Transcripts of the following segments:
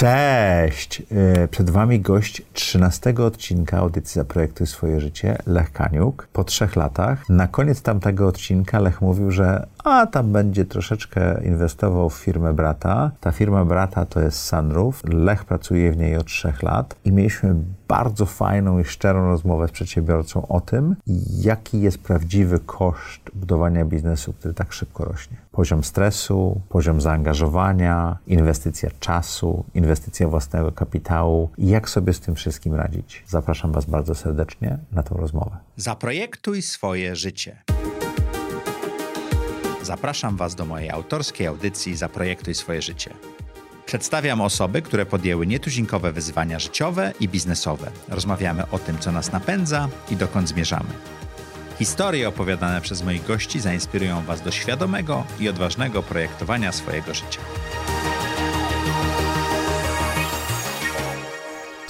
Cześć! E, przed Wami gość 13 odcinka audycji Zaprojektuj swoje życie, Lech Kaniuk. Po trzech latach. Na koniec tamtego odcinka Lech mówił, że a tam będzie troszeczkę inwestował w firmę brata. Ta firma brata to jest Sunroof. Lech pracuje w niej od trzech lat i mieliśmy bardzo fajną i szczerą rozmowę z przedsiębiorcą o tym, jaki jest prawdziwy koszt budowania biznesu, który tak szybko rośnie. Poziom stresu, poziom zaangażowania, inwestycja czasu, inwestycja własnego kapitału i jak sobie z tym wszystkim radzić. Zapraszam Was bardzo serdecznie na tę rozmowę. Zaprojektuj swoje życie. Zapraszam Was do mojej autorskiej audycji Zaprojektuj swoje życie. Przedstawiam osoby, które podjęły nietuzinkowe wyzwania życiowe i biznesowe. Rozmawiamy o tym, co nas napędza i dokąd zmierzamy. Historie opowiadane przez moich gości zainspirują Was do świadomego i odważnego projektowania swojego życia.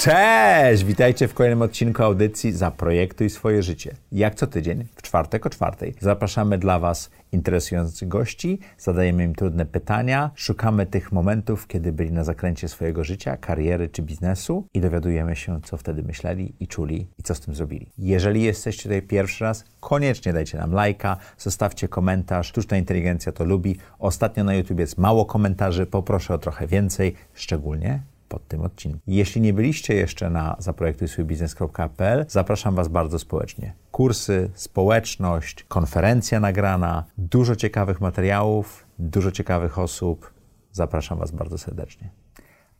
Cześć! Witajcie w kolejnym odcinku audycji Zaprojektuj swoje życie. Jak co tydzień, w czwartek o czwartej, zapraszamy dla Was interesujących gości, zadajemy im trudne pytania, szukamy tych momentów, kiedy byli na zakręcie swojego życia, kariery czy biznesu i dowiadujemy się, co wtedy myśleli i czuli i co z tym zrobili. Jeżeli jesteście tutaj pierwszy raz, koniecznie dajcie nam lajka, zostawcie komentarz. Sztuczna inteligencja to lubi. Ostatnio na YouTube jest mało komentarzy, poproszę o trochę więcej, szczególnie pod tym odcinkiem. Jeśli nie byliście jeszcze na zaprojektujswójbiznes.pl, zapraszam Was bardzo społecznie. Kursy, społeczność, konferencja nagrana, dużo ciekawych materiałów, dużo ciekawych osób. Zapraszam Was bardzo serdecznie.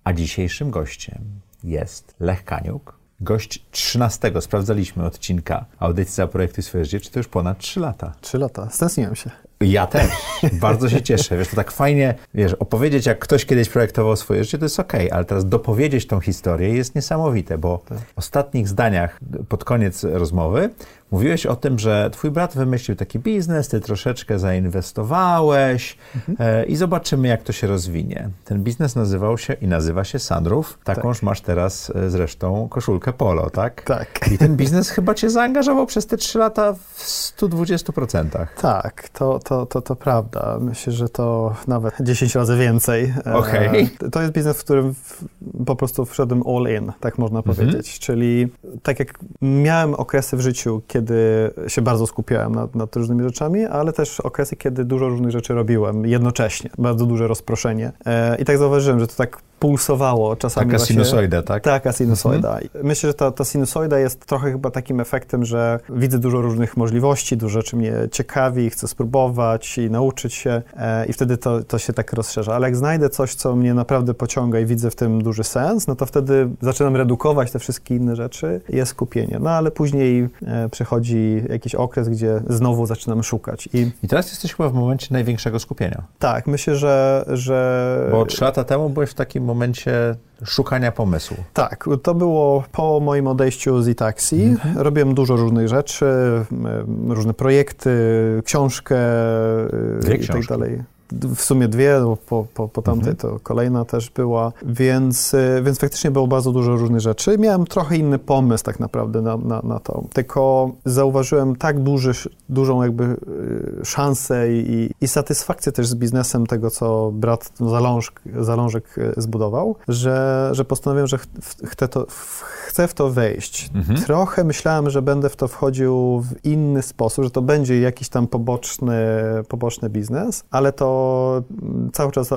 A dzisiejszym gościem jest Lech Kaniuk, gość 13. Sprawdzaliśmy odcinka audycji Zaprojektuj swoje życie, czy to już ponad 3 lata. 3 lata, stęskniłem się. Ja też. Bardzo się cieszę. Wiesz, to tak fajnie, wiesz, opowiedzieć, jak ktoś kiedyś projektował swoje życie, to jest okej, okay, ale teraz dopowiedzieć tą historię jest niesamowite, bo w ostatnich zdaniach pod koniec rozmowy mówiłeś o tym, że twój brat wymyślił taki biznes, ty troszeczkę zainwestowałeś mhm. e, i zobaczymy, jak to się rozwinie. Ten biznes nazywał się i nazywa się Sandrów. Takąż tak. masz teraz e, zresztą koszulkę polo, tak? Tak. I ten biznes chyba cię zaangażował przez te trzy lata w 120%. Tak, to, to, to, to prawda. Myślę, że to nawet 10 razy więcej. E, okay. To jest biznes, w którym po prostu wszedłem all in, tak można mhm. powiedzieć. Czyli tak jak miałem okresy w życiu, kiedy się bardzo skupiałem nad, nad różnymi rzeczami, ale też okresy, kiedy dużo różnych rzeczy robiłem jednocześnie. Bardzo duże rozproszenie. E, I tak zauważyłem, że to tak pulsowało czasami. Taka właśnie, sinusoida, tak? Taka sinusoida. Mhm. Myślę, że ta, ta sinusoida jest trochę chyba takim efektem, że widzę dużo różnych możliwości, dużo rzeczy mnie ciekawi, chcę spróbować i nauczyć się e, i wtedy to, to się tak rozszerza. Ale jak znajdę coś, co mnie naprawdę pociąga i widzę w tym duży sens, no to wtedy zaczynam redukować te wszystkie inne rzeczy i jest skupienie. No ale później e, przychodzi jakiś okres, gdzie znowu zaczynam szukać. I, I teraz jesteś chyba w momencie największego skupienia. Tak, myślę, że... że... Bo trzy lata temu byłeś w takim momencie szukania pomysłu. Tak, to było po moim odejściu z e-taxi. Mhm. Robiłem dużo różnych rzeczy, różne projekty, książkę Dwie i tak dalej w sumie dwie, bo po, po, po tamtej mhm. to kolejna też była, więc, y, więc faktycznie było bardzo dużo różnych rzeczy. Miałem trochę inny pomysł tak naprawdę na, na, na to, tylko zauważyłem tak duży, dużą jakby y, szansę i, i satysfakcję też z biznesem tego, co brat zalążek, zalążek y, zbudował, że, że postanowiłem, że ch chcę, to, chcę w to wejść. Mhm. Trochę myślałem, że będę w to wchodził w inny sposób, że to będzie jakiś tam poboczny, poboczny biznes, ale to cały czas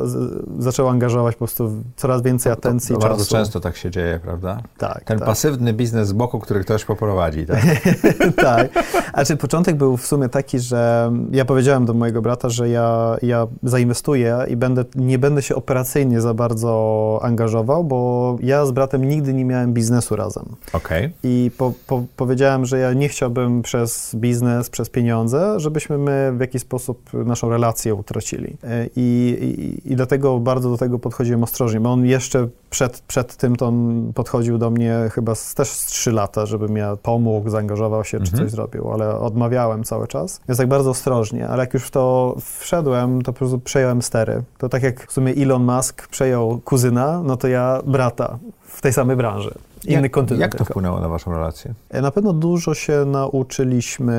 zaczęło angażować po prostu coraz więcej atencji to, to Bardzo często tak się dzieje, prawda? Tak. Ten tak. pasywny biznes z boku, który ktoś poprowadzi, tak? tak. A czy początek był w sumie taki, że ja powiedziałem do mojego brata, że ja, ja zainwestuję i będę, nie będę się operacyjnie za bardzo angażował, bo ja z bratem nigdy nie miałem biznesu razem. Okej. Okay. I po, po, powiedziałem, że ja nie chciałbym przez biznes, przez pieniądze, żebyśmy my w jakiś sposób naszą relację utracili. E, I, i, I, dlatego bardzo do tego podchodziłem ostrożnie, bo on jeszcze przed, przed tym to on podchodził do mnie chyba z, też z trzy lata, żebym ja pomógł, zaangażował się, czy mhm. coś zrobił, ale odmawiałem cały czas. Więc tak bardzo ostrożnie, ale jak już w to wszedłem, to po prostu przejąłem stery. To tak jak w sumie Elon Musk przejął kuzyna, no to ja brata w tej samej branży. Inny jak, kontynent. Jak to wpłynęło na waszą relację? E, Na pewno dużo się nauczyliśmy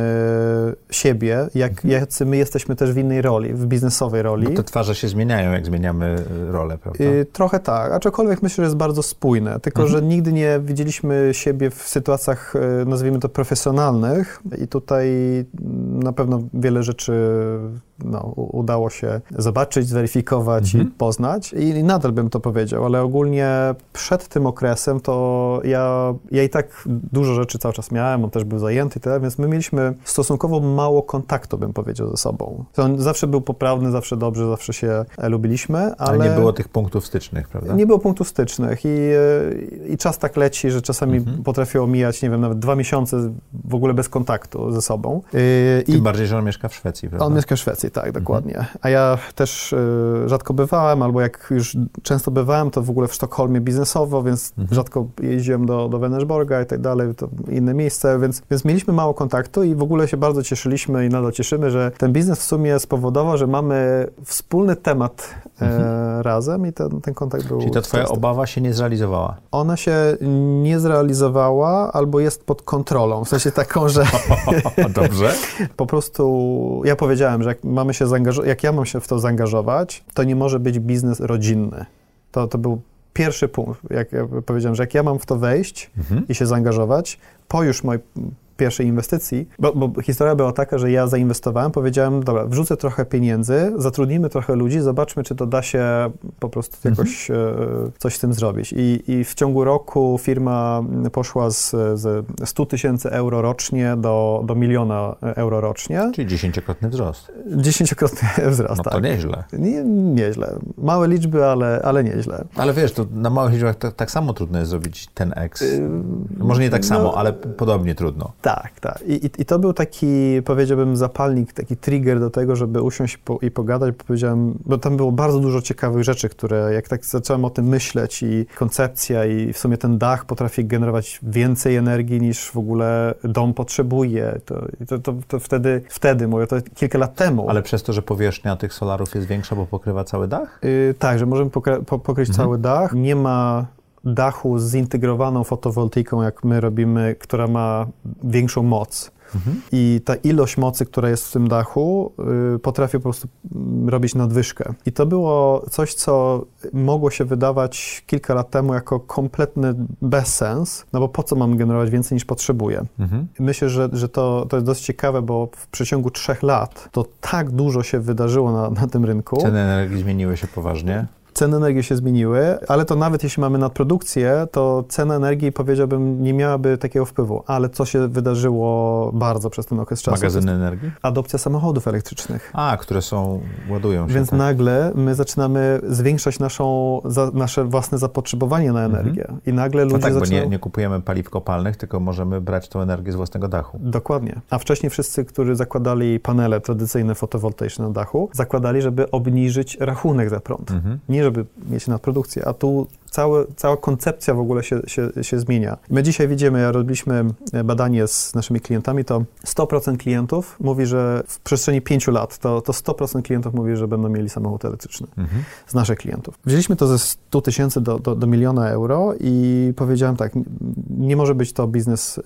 siebie, jak, jacy my jesteśmy też w innej roli, w biznesowej roli. Bo te twarze się zmieniają, jak zmieniamy y, rolę, prawda? Y, Trochę tak, aczkolwiek myślę, że jest bardzo spójne, tylko Mhm. że nigdy nie widzieliśmy siebie w sytuacjach, nazwijmy to profesjonalnych i tutaj mm, na pewno wiele rzeczy no, udało się zobaczyć, zweryfikować Mhm. i poznać I, nadal bym to powiedział, ale ogólnie przed tym okresem to ja, ja i tak dużo rzeczy cały czas miałem, on też był zajęty i tyle, więc my mieliśmy stosunkowo mało kontaktu, bym powiedział, ze sobą. On zawsze był poprawny, zawsze dobrze, zawsze się e, lubiliśmy, ale... Ale nie było tych punktów stycznych, prawda? Nie było punktów stycznych i, e, i czas tak leci, że czasami Mhm. potrafiło mijać, nie wiem, nawet dwa miesiące w ogóle bez kontaktu ze sobą. E, Tym I bardziej, że on mieszka w Szwecji, prawda? on mieszka w Szwecji, tak, dokładnie. A ja też e, rzadko bywałem, albo jak już często bywałem, to w ogóle w Sztokholmie biznesowo, więc Mhm. rzadko jeździłem do, do Vänersborga i tak dalej, to inne miejsce, więc, więc mieliśmy mało kontaktu i w ogóle się bardzo cieszyliśmy i nadal cieszymy, że ten biznes w sumie spowodował, że mamy wspólny temat e, razem i ten, ten kontakt był Mhm. Czyli ta twoja częsty. obawa się nie zrealizowała. Ona się nie zrealizowała albo jest pod kontrolą, w sensie taką, że Dobrze. po prostu ja powiedziałem, że jak, mamy się zaangażo- jak ja mam się w to zaangażować, to nie może być biznes rodzinny. To, to był pierwszy punkt. Jak ja powiedziałem, że jak ja mam w to wejść Mhm. i się zaangażować, po już mojej pierwszej inwestycji, bo, bo historia była taka, że ja zainwestowałem, powiedziałem, dobra, wrzucę trochę pieniędzy, zatrudnimy trochę ludzi, zobaczmy, czy to da się po prostu jakoś e, coś z tym zrobić. I, I w ciągu roku firma poszła z, z 100 tysięcy euro rocznie do, do miliona euro rocznie. Czyli dziesięciokrotny wzrost. Dziesięciokrotny wzrost, No to tak. nieźle. Nie, nieźle. Małe liczby, ale, ale nieźle. Ale wiesz, to na małych liczbach tak, tak samo trudno jest zrobić ten X. Yy, Może nie tak no- samo, ale p- podobnie trudno. Tak, tak. I, i, I to był taki, powiedziałbym, zapalnik, taki trigger do tego, żeby usiąść po, i pogadać, bo powiedziałem, bo tam było bardzo dużo ciekawych rzeczy, które jak tak zacząłem o tym myśleć i koncepcja i w sumie ten dach potrafi generować więcej energii niż w ogóle dom potrzebuje. To, to, to, to wtedy, wtedy, mówię, to kilka lat temu. Ale przez to, że powierzchnia tych solarów jest większa, bo pokrywa cały dach? Yy, tak, że możemy pokry- po, pokryć Mhm. cały dach. Nie ma dachu z zintegrowaną fotowoltaiką, jak my robimy, która ma większą moc. Mhm. I ta ilość mocy, która jest w tym dachu, y, potrafi po prostu mm, robić nadwyżkę. I to było coś, co mogło się wydawać kilka lat temu jako kompletny bezsens, no bo po co mam generować więcej niż potrzebuję? Mhm. Myślę, że, że to, to jest dość ciekawe, bo w przeciągu trzech lat to tak dużo się wydarzyło na, na tym rynku. Ceny energii zmieniły się poważnie. Ceny energii się zmieniły, ale to nawet jeśli mamy nadprodukcję, to cena energii powiedziałbym nie miałaby takiego wpływu. Ale co się wydarzyło bardzo przez ten okres czasu? Magazyny energii? adopcja samochodów elektrycznych. A, które są, ładują się. Więc tak. nagle my zaczynamy zwiększać naszą, za, nasze własne zapotrzebowanie na energię. I nagle No ludzie tak, bo zaczynają... nie, nie kupujemy paliw kopalnych, tylko możemy brać tą energię z własnego dachu. Dokładnie. A wcześniej wszyscy, którzy zakładali panele tradycyjne fotowoltaiczne na dachu, zakładali, żeby obniżyć rachunek za prąd. Mhm. Nie żeby mieć nadprodukcję, a tu całe, cała koncepcja w ogóle się, się, się zmienia. My dzisiaj widzimy, robiliśmy badanie z naszymi klientami, to 100% klientów mówi, że w przestrzeni 5 lat to, to 100% klientów mówi, że będą mieli samochód elektryczny Mhm. z naszych klientów. Wzięliśmy to ze 100 tysięcy do, do, do miliona euro i powiedziałem tak, nie może być to biznes y,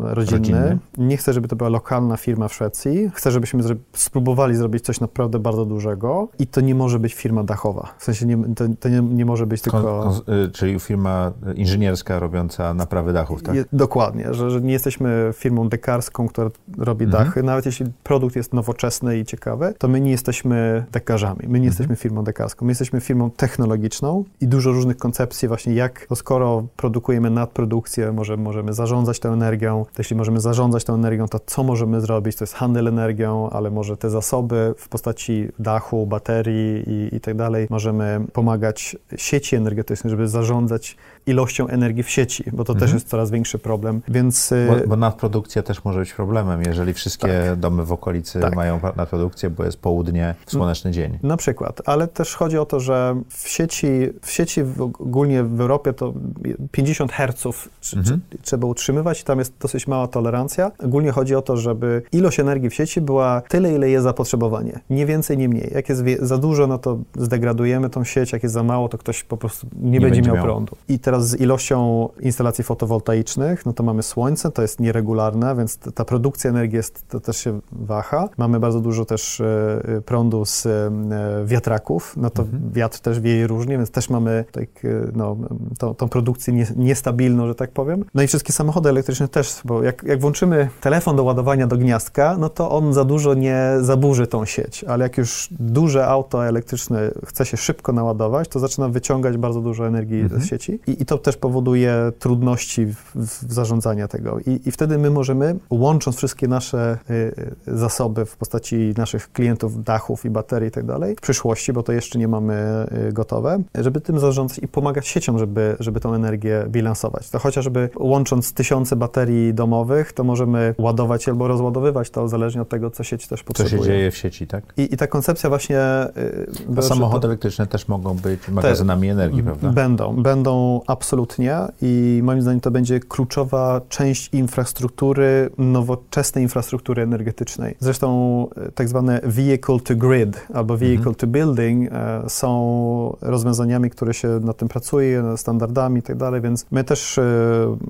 rodzinny. Rodzinny. Nie chcę, żeby to była lokalna firma w Szwecji. Chcę, żebyśmy zro- spróbowali zrobić coś naprawdę bardzo dużego i to nie może być firma dachowa. W sensie nie, to, to nie, nie może być tylko... Y, czyli firma inżynierska robiąca naprawy dachów, tak? Je, dokładnie, że, że nie jesteśmy firmą dekarską, która robi Mhm. dachy. Nawet jeśli produkt jest nowoczesny i ciekawy, to my nie jesteśmy dekarzami. My nie Mhm. jesteśmy firmą dekarską. My jesteśmy firmą technologiczną i dużo różnych koncepcji właśnie jak, to skoro produkujemy nadprodukcję, może, możemy zarządzać tą energią. To jeśli możemy zarządzać tą energią, to co możemy zrobić? To jest handel energią, ale może te zasoby w postaci dachu, baterii i, i tak dalej, możemy pomagać sieci energetycznej, żeby zarządzać ilością energii w sieci, bo to też Mhm. jest coraz większy problem. Więc y, Bo, bo nadprodukcja też może być problemem, jeżeli wszystkie domy w okolicy Tak. mają nadprodukcję, bo jest południe, w słoneczny dzień. Na przykład, ale też chodzi o to, że w sieci, w sieci ogólnie w Europie to 50 Hz tr- Mhm. tr- trzeba utrzymywać i tam jest dosyć mała tolerancja. Ogólnie chodzi o to, żeby ilość energii w sieci była tyle, ile jest zapotrzebowanie. Nie więcej, nie mniej. Jak jest za dużo, no to zdegradujemy tą sieć, jak jest za mało, to ktoś po prostu nie nie, będzie, będzie miał, miał, prądu. I teraz z ilością instalacji fotowoltaicznych, no to mamy słońce, to jest nieregularne, więc ta produkcja energii jest, to też się waha. Mamy bardzo dużo też e, e, prądu z e, wiatraków, no to mhm. wiatr też wieje różnie, więc też mamy tak, no, tą, tą produkcję nie, niestabilną, że tak powiem. No i wszystkie samochody elektryczne też, bo jak, jak włączymy telefon do ładowania do gniazdka, no to on za dużo nie zaburzy tą sieć, ale jak już duże auto elektryczne chce się szybko naładować, to zaczyna wyciągać bardzo dużo energii mhm. z sieci i, i, to też powoduje trudności w, w zarządzaniu tego. I, I, wtedy my możemy, łącząc wszystkie nasze y, y, zasoby w postaci naszych klientów, dachów i baterii i tak dalej, w przyszłości, bo to jeszcze nie mamy y, gotowe, żeby tym zarządzać i pomagać sieciom, żeby, żeby tą energię bilansować. To chociażby łącząc tysiące baterii domowych, to możemy ładować albo rozładowywać to, zależnie od tego, co sieć też potrzebuje. Co się dzieje w sieci, tak? I, i ta koncepcja właśnie... Samochody to, elektryczne też mogą być magazynami energii, prawda? Będą, będą absolutnie i moim zdaniem to będzie kluczowa część infrastruktury, nowoczesnej infrastruktury energetycznej. Zresztą e, tak zwane vehicle to grid albo vehicle mhm. to building e, są rozwiązaniami, które się nad tym pracuje, standardami i tak dalej, więc my też e,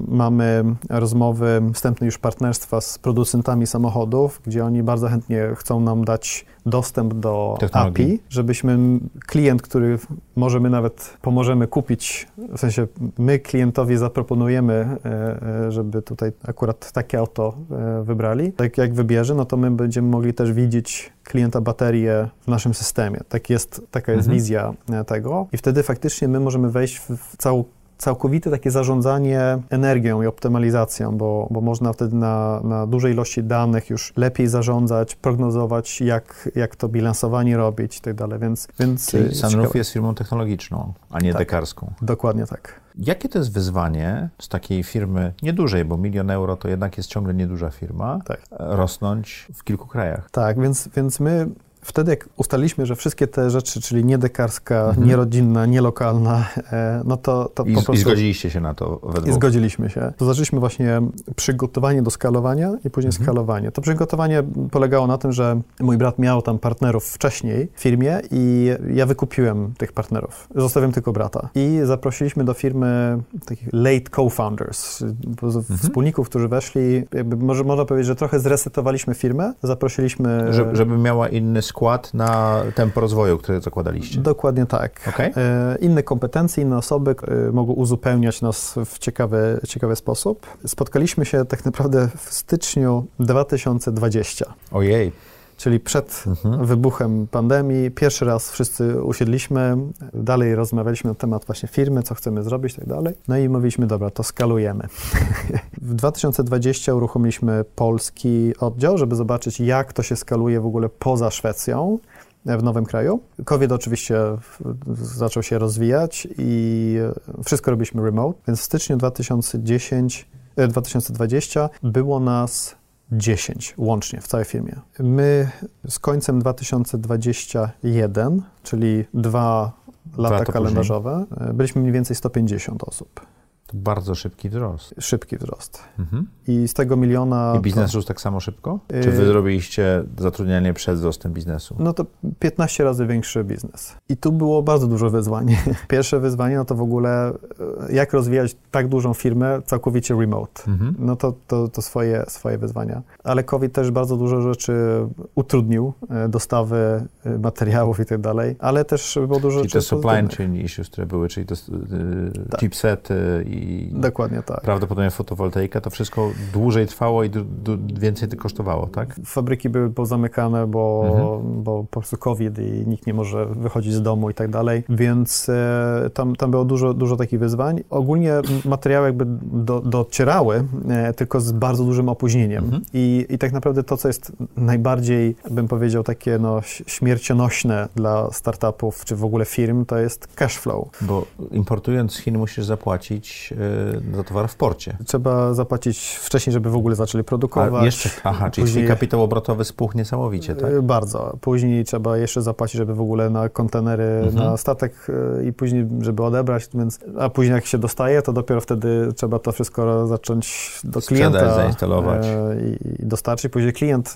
mamy rozmowy, wstępne już partnerstwa z producentami samochodów, gdzie oni bardzo chętnie chcą nam dać dostęp do API, żebyśmy klient, który może my nawet pomożemy kupić, w sensie my klientowi zaproponujemy, e, e, żeby tutaj akurat takie auto e, wybrali. Tak jak wybierze, no to my będziemy mogli też widzieć klienta baterię w naszym systemie. Tak jest, taka jest mhm. wizja tego i wtedy faktycznie my możemy wejść w całą całkowite takie zarządzanie energią i optymalizacją, bo, bo można wtedy na, na dużej ilości danych już lepiej zarządzać, prognozować, jak, jak to bilansowanie robić i tak dalej, więc... więc Czyli Sunroof jest firmą technologiczną, a nie tak, dekarską. Dokładnie tak. Jakie to jest wyzwanie z takiej firmy niedużej, bo milion euro to jednak jest ciągle nieduża firma, tak. rosnąć w kilku krajach? Tak, więc, więc my Wtedy, jak ustaliliśmy, że wszystkie te rzeczy, czyli niedekarska, mhm. nierodzinna, nielokalna, e, no to, to I, po prostu... I zgodziliście się na to we dwóch. I zgodziliśmy się. To zaczęliśmy właśnie przygotowanie do skalowania i później mhm. skalowanie. To przygotowanie polegało na tym, że mój brat miał tam partnerów wcześniej w firmie i ja wykupiłem tych partnerów. Zostawiam tylko brata. I zaprosiliśmy do firmy takich late co-founders, mhm. wspólników, którzy weszli, jakby może można powiedzieć, że trochę zresetowaliśmy firmę, zaprosiliśmy... Żeby, żeby miała inny skład skład na tempo rozwoju, które zakładaliście. Dokładnie tak. Okay. E, inne kompetencje, inne osoby e, mogą uzupełniać nas w ciekawy, ciekawy sposób. Spotkaliśmy się tak naprawdę w styczniu 2020. Ojej czyli przed mhm. wybuchem pandemii. Pierwszy raz wszyscy usiedliśmy, dalej rozmawialiśmy na temat właśnie firmy, co chcemy zrobić i tak dalej. No i mówiliśmy, dobra, to skalujemy. w 2020 uruchomiliśmy polski oddział, żeby zobaczyć, jak to się skaluje w ogóle poza Szwecją w nowym kraju. COVID oczywiście zaczął się rozwijać i wszystko robiliśmy remote, więc w styczniu 2010, 2020 e, było nas 10 łącznie w całej firmie. My z końcem 2021, czyli dwa lata kalendarzowe, później. byliśmy mniej więcej 150 osób. To bardzo szybki wzrost. Szybki wzrost. Mhm. I z tego miliona... I biznes rósł tak samo szybko? Czy wy y- zrobiliście zatrudnianie przed wzrostem biznesu? No to 15 razy większy biznes. I tu było bardzo dużo wyzwań. Pierwsze wyzwanie, no to w ogóle e, jak rozwijać tak dużą firmę całkowicie remote. Mhm. No to, to, to swoje, swoje wyzwania. Ale COVID też bardzo dużo rzeczy utrudnił, e, dostawy materiałów i tak dalej, ale też było dużo czyli rzeczy... Czyli te supply chain issues, które były, czyli to tak. chipsety i Dokładnie tak. prawdopodobnie fotowoltaika, to wszystko dłużej trwało i więcej to kosztowało, tak? Fabryki były pozamykane, bo, mhm. bo po prostu COVID i nikt nie może wychodzić z domu i tak dalej, więc e, tam, tam było dużo, dużo takich wyzwań. Ogólnie materiały jakby do, docierały, e, tylko z bardzo dużym opóźnieniem mhm. I, i tak naprawdę to, co jest najbardziej, bym powiedział, takie no, śmiercionośne dla startupów, czy w ogóle firm, to jest cash flow. Bo importując z Chin musisz zapłacić E, za towar w porcie. Trzeba zapłacić wcześniej, żeby w ogóle zaczęli produkować. A jeszcze, aha, czyli Później, kapitał obrotowy spuchł niesamowicie, tak? E, bardzo. Później trzeba jeszcze zapłacić, żeby w ogóle na kontenery, mhm. na statek e, i później, żeby odebrać, więc, a później jak się dostaje, to dopiero wtedy trzeba to wszystko zacząć do klienta zainstalować e, i dostarczyć, później klient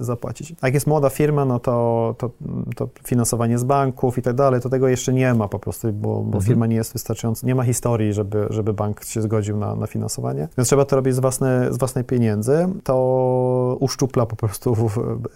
zapłacić. A jak jest młoda firma, no to, to, to finansowanie z banków i tak dalej, to tego jeszcze nie ma po prostu, bo, bo mhm. firma nie jest wystarczająca, nie ma historii, żeby, żeby bank się zgodził na, na finansowanie, więc trzeba to robić z, własne, z własnej pieniędzy. To uszczupla po prostu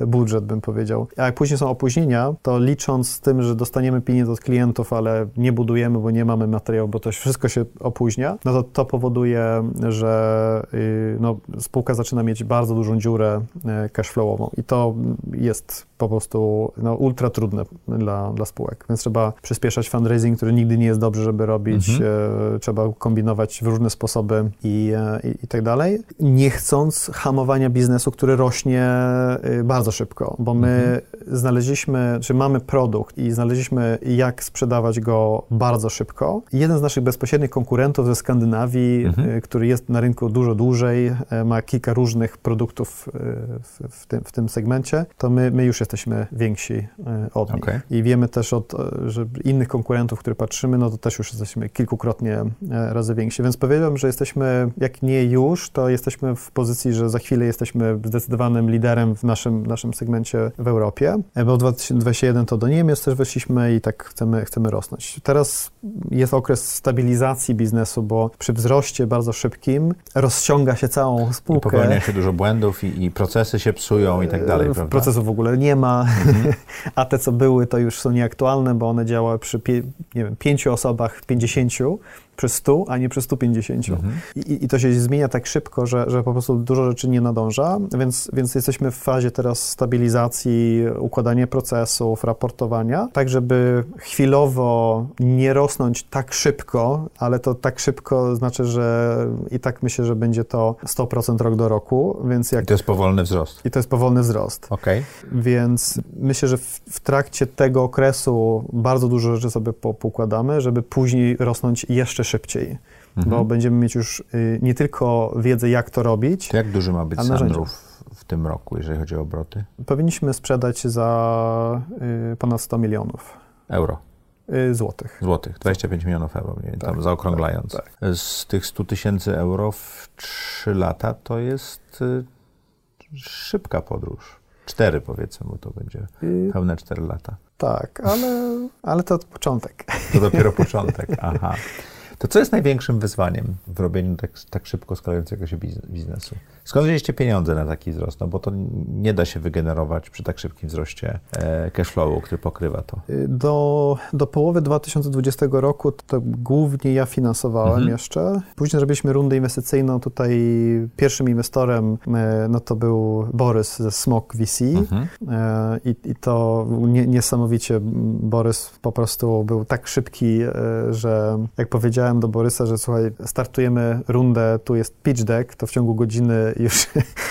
budżet, bym powiedział. A jak później są opóźnienia, to licząc z tym, że dostaniemy pieniądze od klientów, ale nie budujemy, bo nie mamy materiału, bo to wszystko się opóźnia, no to to powoduje, że y, no, spółka zaczyna mieć bardzo dużą dziurę y, cashflowową i to jest po prostu no, ultra trudne dla, dla spółek, więc trzeba przyspieszać fundraising, który nigdy nie jest dobrze, żeby robić, mhm. e, trzeba kombinować w różne sposoby i, e, i, i, tak dalej, nie chcąc hamowania biznesu, który rośnie e, bardzo szybko, bo my mhm. znaleźliśmy, czy mamy produkt i znaleźliśmy jak sprzedawać go bardzo szybko. Jeden z naszych bezpośrednich konkurentów ze Skandynawii, mhm. który jest na rynku dużo dłużej, ma kilka różnych produktów w, w, tym, w tym segmencie, to my, my już jesteśmy więksi e, od nich. Okay. I wiemy też od e, że innych konkurentów, które patrzymy, no to też już jesteśmy kilkukrotnie e, razy więksi. Więc powiedziałbym, że jesteśmy, jak nie już, to jesteśmy w pozycji, że za chwilę jesteśmy zdecydowanym liderem w naszym, naszym segmencie w Europie. Bo w 2021 to do Niemiec też weszliśmy i tak chcemy, chcemy rosnąć. Teraz jest okres stabilizacji biznesu, bo przy wzroście bardzo szybkim rozciąga się całą spółkę. I popełnia się dużo błędów i, i procesy się psują i tak dalej, prawda? Procesów w ogóle nie ma, mhm. a te, co były, to już są nieaktualne, bo one działały przy nie wiem, pięciu osobach, pięćdziesięciu, przy 100, a nie przy 150. Mhm. I, I, to się zmienia tak szybko, że, że po prostu dużo rzeczy nie nadąża, więc, więc jesteśmy w fazie teraz stabilizacji, układania procesów, raportowania, tak żeby chwilowo nie rosnąć tak szybko, ale to tak szybko znaczy, że i tak myślę, że będzie to 100% rok do roku, więc jak... I to jest powolny wzrost. I to jest powolny wzrost. Okej. Okay. Więc myślę, że w, w, trakcie tego okresu bardzo dużo rzeczy sobie poukładamy, żeby później rosnąć jeszcze szybciej, mhm. bo będziemy mieć już y, nie tylko wiedzę, jak to robić. To jak duży ma być Sandrów w tym roku, jeżeli chodzi o obroty? Powinniśmy sprzedać za y, ponad 100 milionów. Euro? Y, złotych. Złotych, 25 milionów euro, mniej, tak, tam zaokrąglając. Tak, tak. Z tych 100 tysięcy euro w 3 lata to jest szybka podróż. Cztery powiedzmy, bo to będzie pełne 4 lata. Tak, ale, ale to początek. To dopiero początek, aha. To co jest największym wyzwaniem w robieniu tak, tak szybko skalającego się biznesu? Skąd wzięliście pieniądze na taki wzrost? No bo to nie da się wygenerować przy tak szybkim wzroście e, cashflowu, który pokrywa to. Y, do, do połowy 2020 roku to głównie ja finansowałem mhm. jeszcze. Później zrobiliśmy rundę inwestycyjną. Tutaj pierwszym inwestorem e, no to był Borys ze Smok VC mhm. E, i, i to nie, niesamowicie Borys po prostu był tak szybki, że jak powiedziałem do Borysa, że słuchaj, startujemy rundę, tu jest pitch deck, to w ciągu godziny już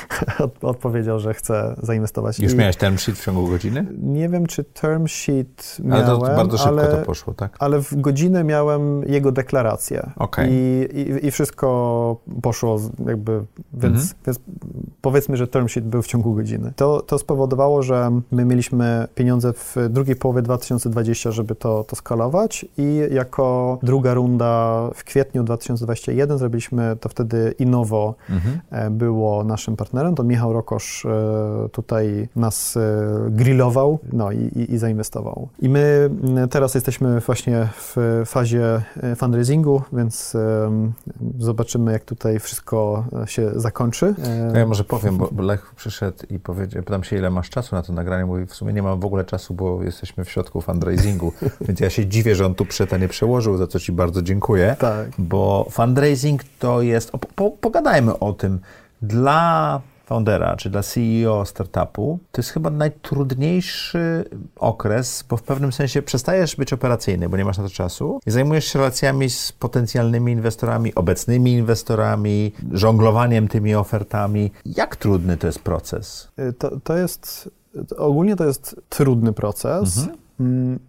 odpowiedział, że chce zainwestować. Już I miałeś term sheet w ciągu godziny? Nie wiem, czy term sheet miałem, ale to bardzo szybko ale, to poszło, tak? Ale w godzinę miałem jego deklarację. Okay. I, i, I, wszystko poszło jakby, więc, mhm. więc powiedzmy, że term sheet był w ciągu godziny. To, to spowodowało, że my mieliśmy pieniądze w drugiej połowie 2020, żeby to, to skalować i jako druga runda w kwietniu 2021 zrobiliśmy to wtedy Innovo, mhm. E, był było naszym partnerem, to Michał Rokosz e, tutaj nas e, grillował no i, i, zainwestował. I my teraz jesteśmy właśnie w fazie fundraisingu, więc zobaczymy, jak tutaj wszystko się zakończy. No ja może powiem, bo Lech przyszedł i powiedział, pytam się, ile masz czasu na to nagranie, mówi, w sumie nie mam w ogóle czasu, bo jesteśmy w środku fundraisingu, więc ja się dziwię, że on tu przyszedł, a nie przełożył, za co ci bardzo dziękuję, tak. bo fundraising to jest, po, pogadajmy o tym, dla foundera, czy dla CEO startupu, to jest chyba najtrudniejszy okres, bo w pewnym sensie przestajesz być operacyjny, bo nie masz na to czasu i zajmujesz się relacjami z potencjalnymi inwestorami, obecnymi inwestorami, żonglowaniem tymi ofertami. Jak trudny to jest proces? Y, to, to jest, ogólnie to jest trudny proces. Mhm.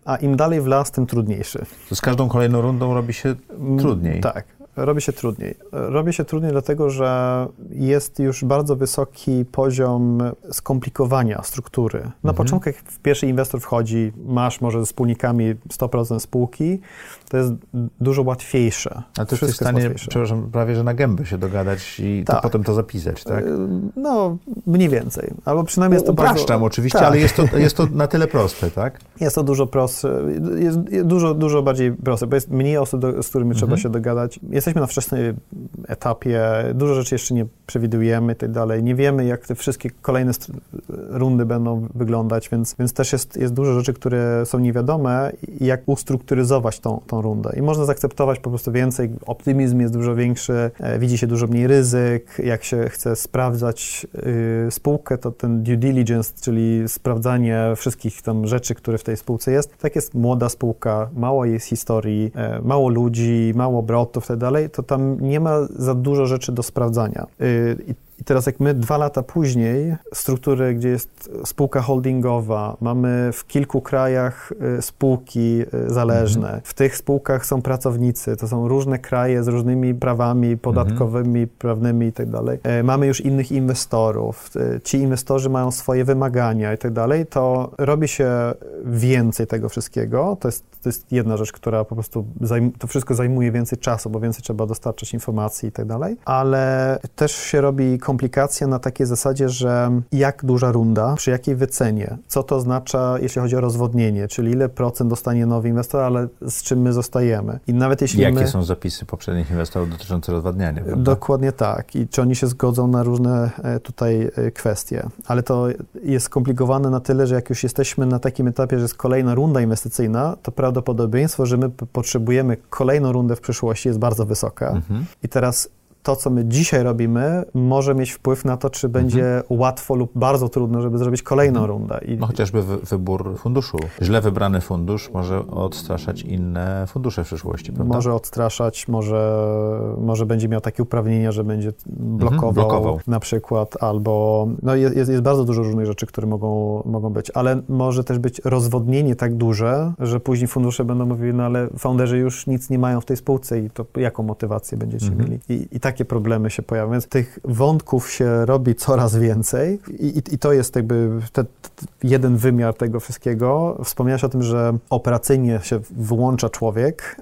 A im dalej w las, tym trudniejszy. Z każdą kolejną rundą robi się mm, trudniej. Tak, Robi się trudniej. Robi się trudniej dlatego, że jest już bardzo wysoki poziom skomplikowania struktury. Na mhm. początku, jak pierwszy inwestor wchodzi, masz może ze wspólnikami 100% spółki, to jest dużo łatwiejsze. A to jesteś w stanie, przepraszam, prawie że na gębę się dogadać i tak. to potem to zapisać, tak? Y, no, mniej więcej. Albo przynajmniej jest to Upraszczam bardzo... oczywiście, tak. ale jest to, jest to na tyle proste, tak? Jest to dużo prostsze, jest dużo, dużo bardziej proste, bo jest mniej osób, do, z którymi mhm. trzeba się dogadać. Jesteśmy na wczesnym etapie, dużo rzeczy jeszcze nie przewidujemy i tak dalej. Nie wiemy, jak te wszystkie kolejne rundy będą wyglądać, więc, więc też jest, jest dużo rzeczy, które są niewiadome i jak ustrukturyzować tą, tą rundę. I można zaakceptować po prostu więcej, optymizm jest dużo większy, e, widzi się dużo mniej ryzyk, jak się chce sprawdzać y, spółkę, to ten due diligence, czyli sprawdzanie wszystkich tam rzeczy, które w tej spółce jest, tak jest młoda spółka, mało jest historii, e, mało ludzi, mało obrotów i tak to tam nie ma za dużo rzeczy do sprawdzania. Y, I i teraz jak my dwa lata później, struktury, gdzie jest spółka holdingowa, mamy w kilku krajach y, spółki y, zależne, mhm. w tych spółkach są pracownicy, to są różne kraje z różnymi prawami podatkowymi, mhm. prawnymi i tak dalej. E, mamy już innych inwestorów, ci inwestorzy mają swoje wymagania i tak dalej, to robi się więcej tego wszystkiego. To jest, to jest jedna rzecz, która po prostu to wszystko zajmuje więcej czasu, bo więcej trzeba dostarczyć informacji i tak dalej, ale też się robi komplikacja na takiej zasadzie, że jak duża runda, przy jakiej wycenie, co to oznacza, jeśli chodzi o rozwodnienie, czyli ile procent dostanie nowy inwestor, ale z czym my zostajemy. I nawet jeśli Jakie my... są zapisy poprzednich inwestorów dotyczące rozwadniania? Prawda? Dokładnie tak. I czy oni się zgodzą na różne e, tutaj e, kwestie. Ale to jest skomplikowane na tyle, że jak już jesteśmy na takim etapie, że jest kolejna runda inwestycyjna, to prawdopodobieństwo, że my potrzebujemy kolejną rundę w przyszłości jest bardzo wysoka. Mhm. I teraz to, co my dzisiaj robimy, może mieć wpływ na to, czy będzie mhm. łatwo lub bardzo trudno, żeby zrobić kolejną mhm. rundę. I... No chociażby wy, wybór funduszu. Źle wybrany fundusz może odstraszać inne fundusze w przyszłości, prawda? Może odstraszać, może, może będzie miał takie uprawnienia, że będzie blokował, mhm, blokował. na przykład, albo no jest, jest bardzo dużo różnych rzeczy, które mogą, mogą być, ale może też być rozwodnienie tak duże, że później fundusze będą mówili, no ale founderzy już nic nie mają w tej spółce i to jaką motywację będziecie mhm. mieli? I, i tak takie problemy się pojawiają. Więc tych wątków się robi coraz więcej i, i, i to jest jakby te, te, jeden wymiar tego wszystkiego. Wspomniałeś o tym, że operacyjnie się wyłącza człowiek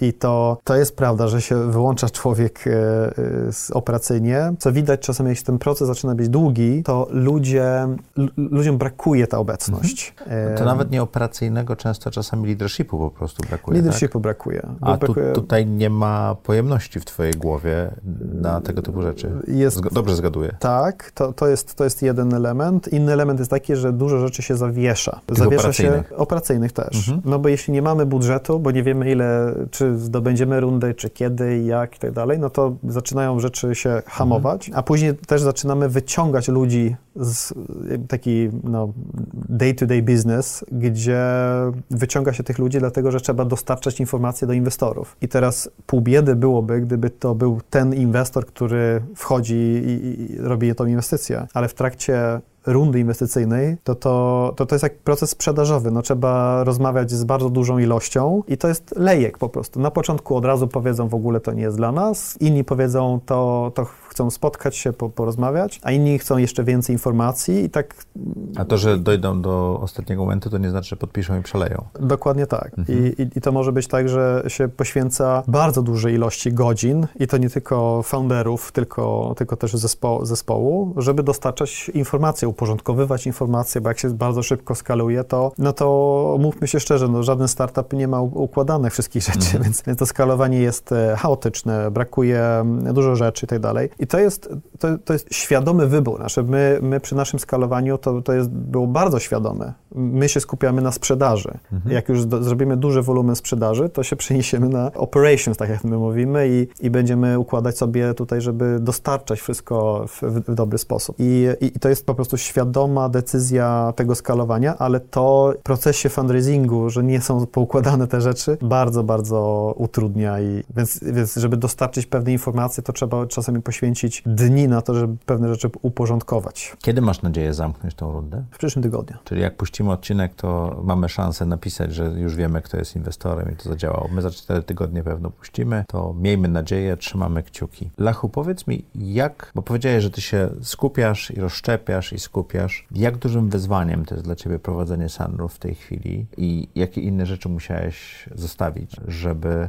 i to, to jest prawda, że się wyłącza człowiek e, e, operacyjnie. Co widać czasem, jeśli ten proces zaczyna być długi, to ludzie, ludziom brakuje ta obecność. Mhm. To nawet nie operacyjnego, często czasami leadershipu po prostu brakuje. Leadershipu tak? brakuje. A brakuje... Tu, tutaj nie ma pojemności w twojej głowie na tego typu rzeczy. Jest, Dobrze zgaduję. Tak, to, to, jest, to jest jeden element. Inny element jest taki, że dużo rzeczy się zawiesza. zawiesza operacyjnych. się operacyjnych też. Mhm. No bo jeśli nie mamy budżetu, bo nie wiemy ile, czy zdobędziemy rundę, czy kiedy, jak i tak dalej, no to zaczynają rzeczy się hamować, mhm. a później też zaczynamy wyciągać ludzi z taki no, day-to-day business, gdzie wyciąga się tych ludzi, dlatego że trzeba dostarczać informacje do inwestorów. I teraz pół biedy byłoby, gdyby to był ten inwestor, który wchodzi i, i robi tą inwestycję, ale w trakcie rundy inwestycyjnej, to to, to to jest jak proces sprzedażowy. No, trzeba rozmawiać z bardzo dużą ilością i to jest lejek po prostu. Na początku od razu powiedzą w ogóle to nie jest dla nas, inni powiedzą to, to chcą spotkać się, po, porozmawiać, a inni chcą jeszcze więcej informacji i tak... A to, że dojdą do ostatniego momentu, to nie znaczy, że podpiszą i przeleją. Dokładnie tak. Mhm. I, i, I, to może być tak, że się poświęca bardzo duże ilości godzin i to nie tylko founderów, tylko, tylko też zespo, zespołu, żeby dostarczać informacje, uporządkowywać informacje, bo jak się bardzo szybko skaluje, to no to mówmy się szczerze, no żaden startup nie ma układanych wszystkich rzeczy, mhm. więc, więc to skalowanie jest e, chaotyczne, brakuje dużo rzeczy i tak dalej. I to jest, to, to jest świadomy wybór. Znaczy my, my przy naszym skalowaniu to, to jest, było bardzo świadome. My się skupiamy na sprzedaży. Mhm. Jak już do, zrobimy duży wolumen sprzedaży, to się przeniesiemy na operations, tak jak my mówimy, i, i będziemy układać sobie tutaj, żeby dostarczać wszystko w, w dobry sposób. I, i, I, to jest po prostu świadoma decyzja tego skalowania, ale to w procesie fundraisingu, że nie są poukładane te rzeczy, bardzo, bardzo utrudnia. I, więc, więc żeby dostarczyć pewne informacje, to trzeba czasami poświęcić dni na to, żeby pewne rzeczy uporządkować. Kiedy masz nadzieję zamknąć tą rundę? W przyszłym tygodniu. Czyli jak puścimy odcinek, to mamy szansę napisać, że już wiemy, kto jest inwestorem i to zadziałało. My za cztery tygodnie pewno puścimy, to miejmy nadzieję, trzymamy kciuki. Lachu, powiedz mi, jak, bo powiedziałeś, że ty się skupiasz i rozszczepiasz i skupiasz. Jak dużym wyzwaniem to jest dla ciebie prowadzenie Sunroof w tej chwili i jakie inne rzeczy musiałeś zostawić, żeby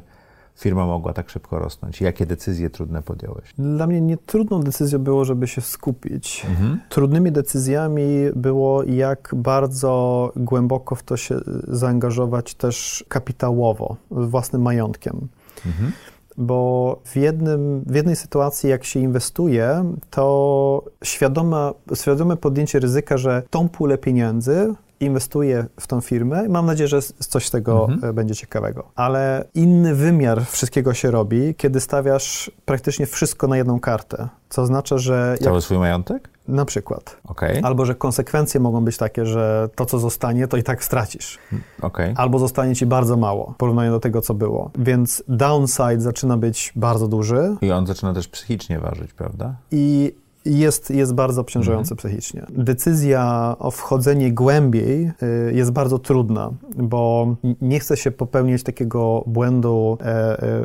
firma mogła tak szybko rosnąć? Jakie decyzje trudne podjąłeś? Dla mnie nie trudną decyzją było, żeby się skupić. Mhm. Trudnymi decyzjami było, jak bardzo głęboko w to się zaangażować też kapitałowo, własnym majątkiem. Mhm bo w, jednym, w jednej sytuacji, jak się inwestuje, to świadome, świadome podjęcie ryzyka, że tą pulę pieniędzy inwestuję w tą firmę i mam nadzieję, że coś z tego mhm. E, będzie ciekawego. Ale inny wymiar wszystkiego się robi, kiedy stawiasz praktycznie wszystko na jedną kartę. Co oznacza, że. Cały jak... swój majątek? Na przykład. Okay. Albo, że konsekwencje mogą być takie, że to, co zostanie, to i tak stracisz. Okay. Albo zostanie ci bardzo mało w porównaniu do tego, co było. Więc downside zaczyna być bardzo duży. I on zaczyna też psychicznie ważyć, prawda? I jest, jest bardzo obciążający mhm. psychicznie. Decyzja o wchodzenie głębiej y, jest bardzo trudna, bo nie chce się popełnić takiego błędu, e, e,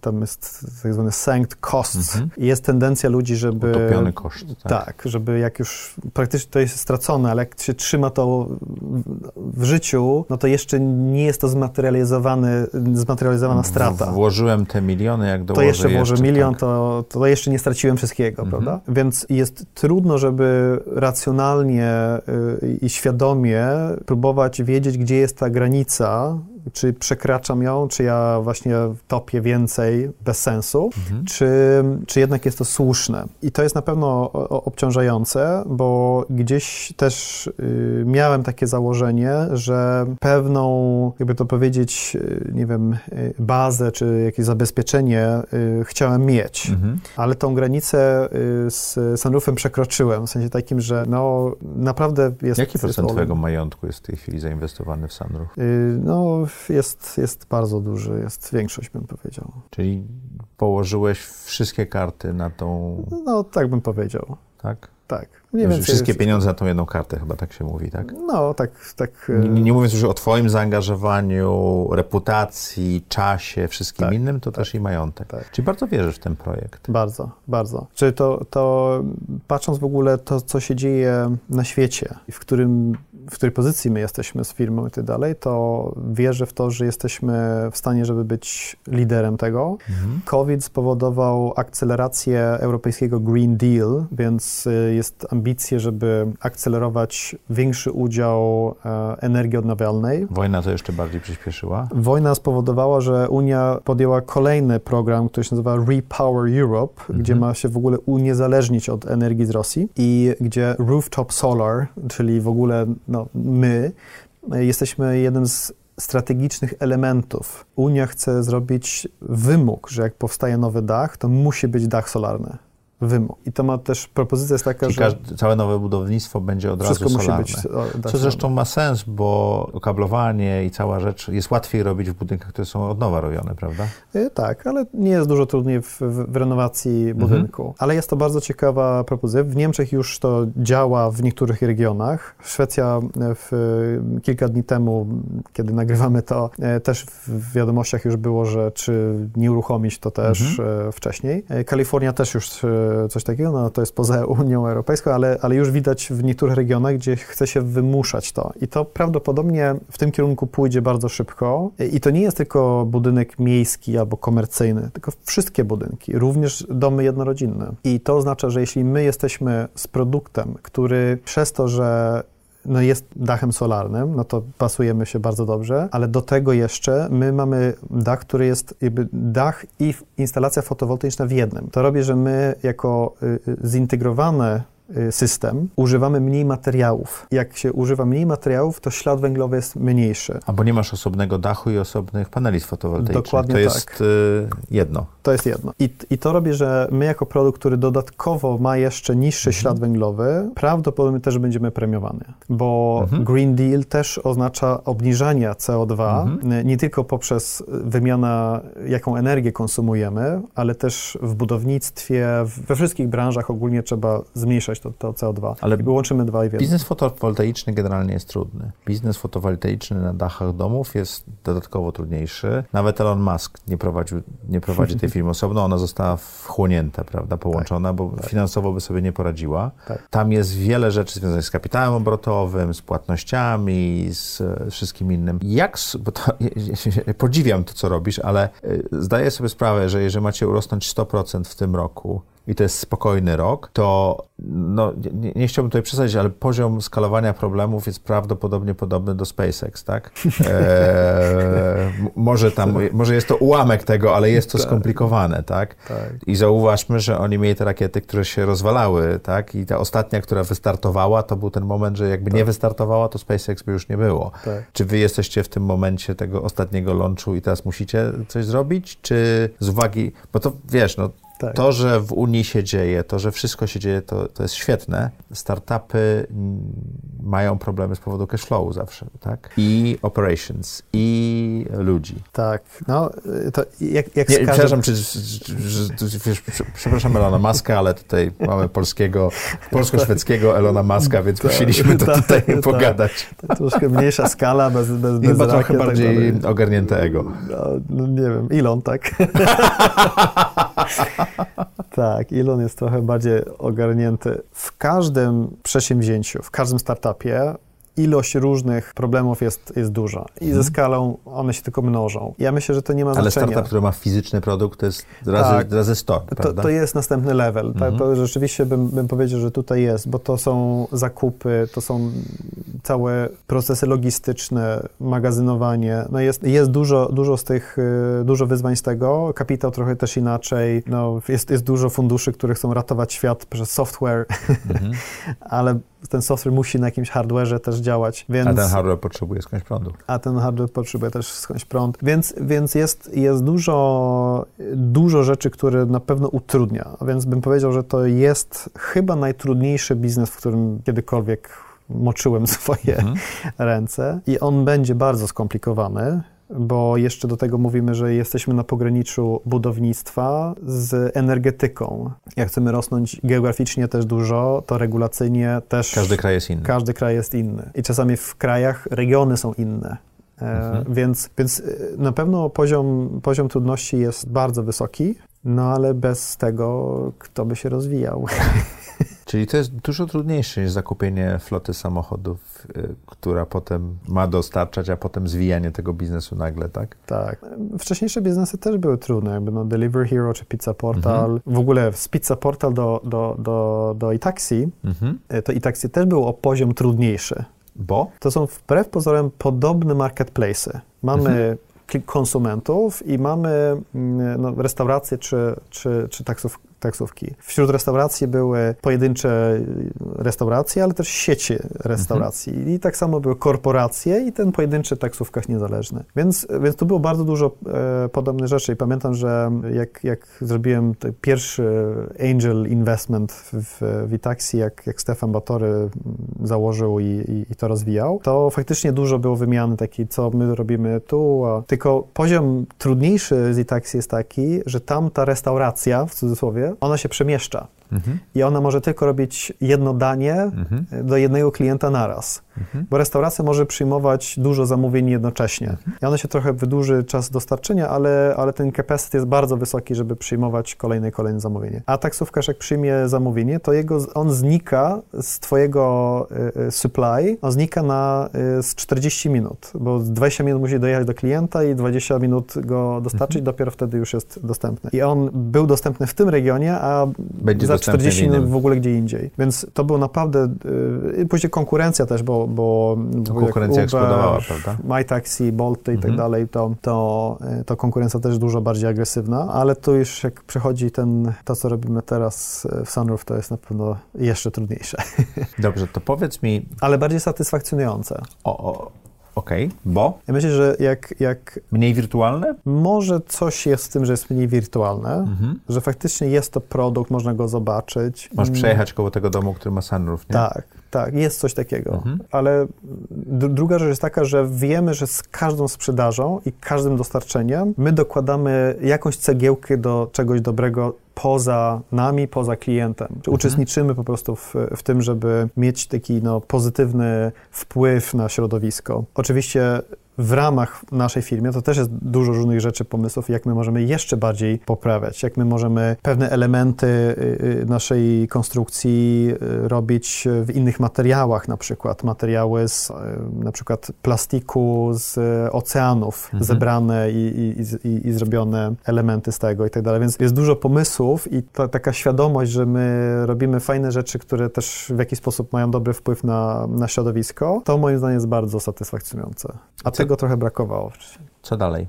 tam jest tak zwany sankt costs. Mhm. Jest tendencja ludzi, żeby... Utopiony koszt. Tak. tak, żeby jak już praktycznie to jest stracone, ale jak się trzyma to w życiu, no to jeszcze nie jest to zmaterializowane, zmaterializowana strata. Włożyłem te miliony, jak dołożę To jeszcze włożę jeszcze, milion, tak. to, to jeszcze nie straciłem wszystkiego, mhm. prawda? Więc więc jest trudno, żeby racjonalnie y, i świadomie próbować wiedzieć, gdzie jest ta granica czy przekraczam ją, czy ja właśnie topię więcej bez sensu, mhm. czy, czy jednak jest to słuszne. I to jest na pewno obciążające, bo gdzieś też y, miałem takie założenie, że pewną, jakby to powiedzieć, y, nie wiem, y, bazę, czy jakieś zabezpieczenie chciałem mieć, mhm. ale tą granicę z sunroofem przekroczyłem, w sensie takim, że no naprawdę jest... Jaki procent twojego majątku jest w tej chwili zainwestowany w sunroof? No jest, jest bardzo duży, jest większość, bym powiedział. Czyli położyłeś wszystkie karty na tą... No, tak bym powiedział. Tak? Tak. Mniej wszystkie pieniądze na tą jedną kartę, chyba tak się mówi, tak? No, tak. tak nie, nie mówiąc już o Twoim zaangażowaniu, reputacji, czasie, wszystkim tak, innym, to tak, też i majątek. Tak. Czyli bardzo wierzysz w ten projekt. Bardzo, bardzo. Czyli to, to patrząc w ogóle to, co się dzieje na świecie, w którym w której pozycji my jesteśmy z firmą i tak dalej, to wierzę w to, że jesteśmy w stanie, żeby być liderem tego. Mhm. COVID spowodował akcelerację europejskiego Green Deal, więc y, jest ambicje, żeby akcelerować większy udział e, energii odnawialnej. Wojna to jeszcze bardziej przyspieszyła? Wojna spowodowała, że Unia podjęła kolejny program, który się nazywa Repower Europe, mhm. gdzie ma się w ogóle uniezależnić od energii z Rosji i gdzie rooftop solar, czyli w ogóle no, my, jesteśmy jednym z strategicznych elementów. Unia chce zrobić wymóg, że jak powstaje nowy dach, to musi być dach solarny wymóg. I to ma też, propozycja jest taka, Czyli że... Każde, całe nowe budownictwo będzie od razu solarne. Musi być, o, Co zresztą ma sens, bo okablowanie i cała rzecz jest łatwiej robić w budynkach, które są od nowa robione, prawda? E, tak, ale nie jest dużo trudniej w, w, w renowacji mhm. budynku. Mhm. Ale jest to bardzo ciekawa propozycja. W Niemczech już to działa w niektórych regionach. Szwecja e, w, kilka dni temu, kiedy nagrywamy to, e, też w wiadomościach już było, że czy nie uruchomić to też mhm. wcześniej. Kalifornia też już coś takiego, no to jest poza Unią Europejską, ale, ale już widać w niektórych regionach, gdzie chce się wymuszać to. I to prawdopodobnie w tym kierunku pójdzie bardzo szybko. I to nie jest tylko budynek miejski albo komercyjny, tylko wszystkie budynki, również domy jednorodzinne. I to oznacza, że jeśli my jesteśmy z produktem, który przez to, że no jest dachem solarnym, no to pasujemy się bardzo dobrze, ale do tego jeszcze my mamy dach, który jest jakby dach i instalacja fotowoltaiczna w jednym. To robi, że my jako y, y, zintegrowane system, używamy mniej materiałów. Jak się używa mniej materiałów, to ślad węglowy jest mniejszy. Albo nie masz osobnego dachu i osobnych paneli fotowoltaicznych. Dokładnie to tak. jest y, jedno. To jest jedno. I, I to robi, że my jako produkt, który dodatkowo ma jeszcze niższy Mhm. ślad węglowy, prawdopodobnie też będziemy premiowany. Bo Mhm. Green Deal też oznacza obniżanie CO2, Mhm. nie tylko poprzez wymianę, jaką energię konsumujemy, ale też w budownictwie, we wszystkich branżach ogólnie trzeba zmniejszać to, to CO2. Ale łączymy dwa i w jedno. Biznes fotowoltaiczny generalnie jest trudny. Biznes fotowoltaiczny na dachach domów jest dodatkowo trudniejszy. Nawet Elon Musk nie, prowadził, nie prowadzi tej firmy osobno, ona została wchłonięta, prawda, połączona, bo finansowo by sobie nie poradziła. Tak. Tam jest wiele rzeczy związanych z kapitałem obrotowym, z płatnościami, z e, wszystkim innym. Jak, bo to, ja, ja, ja podziwiam to, co robisz, ale y, zdaję sobie sprawę, że jeżeli macie urosnąć 100% w tym roku, i to jest spokojny rok, to no, nie, nie chciałbym tutaj przesadzić, ale poziom skalowania problemów jest prawdopodobnie podobny do SpaceX, tak? M- może tam, może jest to ułamek tego, ale jest to skomplikowane, tak? Tak. I zauważmy, że oni mieli te rakiety, które się rozwalały, tak? I ta ostatnia, która wystartowała, to był ten moment, że jakby nie wystartowała, to SpaceX by już nie było. Tak. Czy wy jesteście w tym momencie tego ostatniego launchu i teraz musicie coś zrobić? Czy z uwagi, bo to wiesz, no Tak. to, że w Unii się dzieje, to, że wszystko się dzieje, to, to jest świetne. Startupy mm, mają problemy z powodu cashflowu zawsze, tak? I operations, i ludzi. Tak, no to jak, jak Nie, każdym- przepraszam, czy, wiesz, prze- przepraszam Elona Muska, ale tutaj mamy polskiego, polsko-szwedzkiego Elona Muska, więc musieliśmy to tak, tutaj tak. pogadać. troszkę mniejsza skala, bez, bez, bez Chyba trochę tak bardziej dalej. ogarnięte ego. No, no nie wiem, Elon, tak? tak, Elon jest trochę bardziej ogarnięty. W każdym przedsięwzięciu, w każdym startupie ilość różnych problemów jest, jest duża i ze skalą one się tylko mnożą. Ja myślę, że to nie ma Mhm. Ale znaczenia. startup, który ma fizyczny produkt, to jest razy, Tak. razy 100, To, to jest następny level. Mhm. Tak, rzeczywiście bym, bym powiedział, że tutaj jest, bo to są zakupy, to są całe procesy logistyczne, magazynowanie. No jest, jest dużo, dużo z tych, y, dużo wyzwań z tego. Kapitał trochę też inaczej. No, jest, jest dużo funduszy, które chcą ratować świat przez software, Mhm. ale ten software musi na jakimś hardware'ze też działać, więc... A ten hardware potrzebuje skądś prądu. a ten hardware potrzebuje też skądś prąd. Więc, więc jest, jest dużo, dużo rzeczy, które na pewno utrudnia. Więc bym powiedział, że to jest chyba najtrudniejszy biznes, w którym kiedykolwiek moczyłem swoje Mhm. ręce. I on będzie bardzo skomplikowany. Bo jeszcze do tego mówimy, że jesteśmy na pograniczu budownictwa z energetyką. Jak chcemy rosnąć geograficznie też dużo, to regulacyjnie też. Każdy kraj jest inny. Każdy kraj jest inny. I czasami w krajach regiony są inne. E, Mhm. Więc, więc e, na pewno poziom, poziom trudności jest bardzo wysoki, no ale bez tego kto by się rozwijał. Czyli to jest dużo trudniejsze niż zakupienie floty samochodów, y, która potem ma dostarczać, a potem zwijanie tego biznesu nagle, tak? tak. Wcześniejsze biznesy też były trudne, jakby no Delivery Hero czy Pizza Portal. W ogóle z Pizza Portal do, do, do, do iTaxi, Mhm. e, to iTaxi też był o poziom trudniejszy. Bo? To są wbrew pozorom podobne marketplace'y. Mamy kli- konsumentów i mamy mm, no, restauracje czy, czy, czy taksów, taksówki. Wśród restauracji były pojedyncze restauracje, ale też sieci restauracji. I tak samo były korporacje i ten pojedynczy taksówkarz niezależny. Więc, więc tu było bardzo dużo e, podobnych rzeczy. I pamiętam, że jak, jak zrobiłem pierwszy angel investment w, w, w Itaxi, jak, jak Stefan Batory mm, założył i, i, i to rozwijał, to faktycznie dużo było wymiany takiej, co my robimy tu, a tylko poziom trudniejszy z Itaxi jest taki, że tam ta restauracja, w cudzysłowie, ona się przemieszcza Mhm. i ona może tylko robić jedno danie Mhm. do jednego klienta naraz. Mhm. Bo restauracja może przyjmować dużo zamówień jednocześnie. I ona się trochę wydłuży czas dostarczenia, ale, ale ten capacity jest bardzo wysoki, żeby przyjmować kolejne i kolejne zamówienie. A taksówkarz jak przyjmie zamówienie, to jego, on znika z twojego y, y, supply, on znika na y, z 40 minut, bo 20 minut musi dojechać do klienta i 20 minut go dostarczyć, dopiero wtedy już jest dostępny. I on był dostępny w tym regionie, a Będzie za dostępny 40 w innym. minut w ogóle gdzie indziej. Więc to było naprawdę, y, później konkurencja też, bo, bo, konkurencja eksplodowała, prawda? MyTaxi, Bolty i tak Mhm. dalej, to, to, to konkurencja też dużo bardziej agresywna, ale tu już jak przychodzi ten, to, co robimy teraz w Sunroof, to jest na pewno jeszcze trudniejsze, Dobrze, to powiedz mi, ale bardziej satysfakcjonujące. o, o, okej, bo Ja myślę, że jak, jak mniej wirtualne? może coś jest w tym, że jest mniej wirtualne, Mhm. że faktycznie jest to produkt, można go zobaczyć. Możesz Mm, przejechać koło tego domu, który ma sunroof, nie? Tak, tak, jest coś takiego. Mhm. Ale dru- druga rzecz jest taka, że wiemy, że z każdą sprzedażą i każdym dostarczeniem my dokładamy jakąś cegiełkę do czegoś dobrego poza nami, poza klientem. Czy Uczestniczymy po prostu w, w tym, żeby mieć taki no, pozytywny wpływ na środowisko. Oczywiście w ramach naszej firmy to też jest dużo różnych rzeczy, pomysłów, jak my możemy jeszcze bardziej poprawiać, jak my możemy pewne elementy y, y, naszej konstrukcji y, robić w innych materiałach, na przykład materiały z na przykład plastiku z oceanów, zebrane i, i, i, i zrobione elementy z tego i tak dalej. Więc jest dużo pomysłów i ta, taka świadomość, że my robimy fajne rzeczy, które też w jakiś sposób mają dobry wpływ na, na środowisko, to moim zdaniem jest bardzo satysfakcjonujące. A tego trochę brakowało. Co dalej?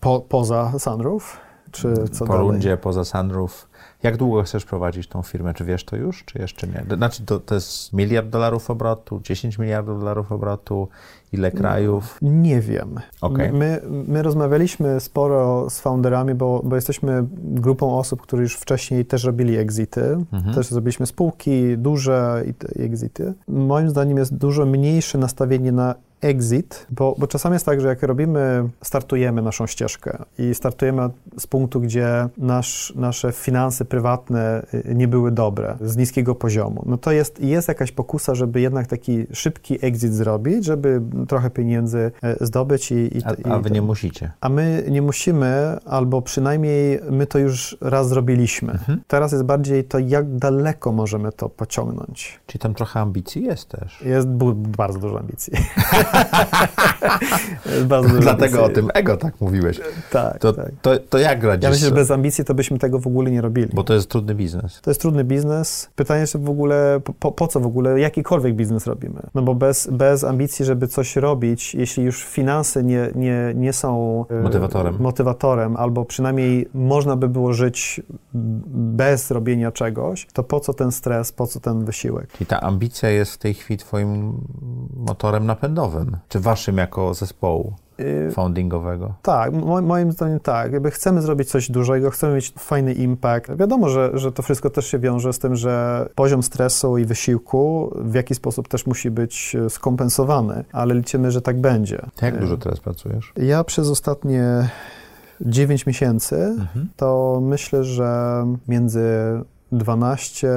Po, poza Sunroof? Czy co po dalej? rundzie, poza sunroof. Jak długo chcesz prowadzić tą firmę? Czy wiesz to już, czy jeszcze nie? Znaczy, to, to jest miliard dolarów obrotu, 10 miliardów dolarów obrotu, ile krajów? Nie wiem. Okej. My, my rozmawialiśmy sporo z founderami, bo, bo jesteśmy grupą osób, które już wcześniej też robili exity. Mhm. Też zrobiliśmy spółki duże i, te- i exity. Moim zdaniem jest dużo mniejsze nastawienie na exit, bo, bo czasami jest tak, że jak robimy, startujemy naszą ścieżkę i startujemy z punktu, gdzie nasz, nasze finanse prywatne y, nie były dobre, z niskiego poziomu, no to jest, jest jakaś pokusa, żeby jednak taki szybki exit zrobić, żeby trochę pieniędzy e, zdobyć i, i, A, a wy nie musicie. a my nie musimy, albo przynajmniej my to już raz zrobiliśmy. Mhm. Teraz jest bardziej to, jak daleko możemy to pociągnąć. Czyli tam trochę ambicji jest też. Jest bardzo dużo ambicji. bardzo dużo Dlatego o ambicji. tym ego tak mówiłeś. Tak, To, tak. to, to jak radzisz? Ja myślę, że bez ambicji to byśmy tego w ogóle nie robili. Bo to jest trudny biznes. To jest trudny biznes. Pytanie, czy w ogóle, po, po co w ogóle jakikolwiek biznes robimy? No bo bez, bez ambicji, żeby coś robić, jeśli już finanse nie, nie, nie są e, Motywatorem. motywatorem, albo przynajmniej można by było żyć bez robienia czegoś, to po co ten stres, po co ten wysiłek? Czyli ta ambicja jest w tej chwili twoim motorem napędowym. Czy waszym jako zespołu Y, foundingowego? Tak, mo- moim zdaniem tak. Jakby chcemy zrobić coś dużego, chcemy mieć fajny impact. Wiadomo, że, że to wszystko też się wiąże z tym, że poziom stresu i wysiłku w jakiś sposób też musi być e, skompensowany, ale liczymy, że tak będzie. Jak E, dużo teraz pracujesz? Ja przez ostatnie 9 miesięcy Mhm. to myślę, że między 12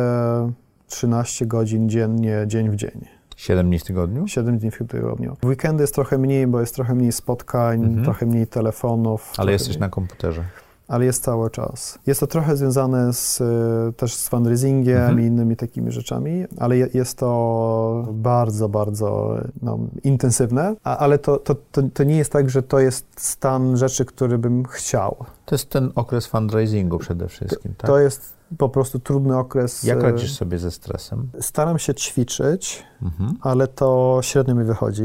13 godzin dziennie, dzień w dzień. 7 dni w tygodniu? 7 dni w tygodniu. W weekendy jest trochę mniej, bo jest trochę mniej spotkań, Mhm. trochę mniej telefonów. Ale jesteś mniej. na komputerze. Ale jest cały czas. Jest to trochę związane z, y, też z fundraisingiem Mhm. i innymi takimi rzeczami, ale je, jest to bardzo, bardzo no, intensywne, a, ale to, to, to, to nie jest tak, że to jest stan rzeczy, który bym chciał. To jest ten okres fundraisingu przede wszystkim, tak? To jest po prostu trudny okres. Jak y, radzisz sobie ze stresem? Staram się ćwiczyć, Mhm. ale to średnio mi wychodzi.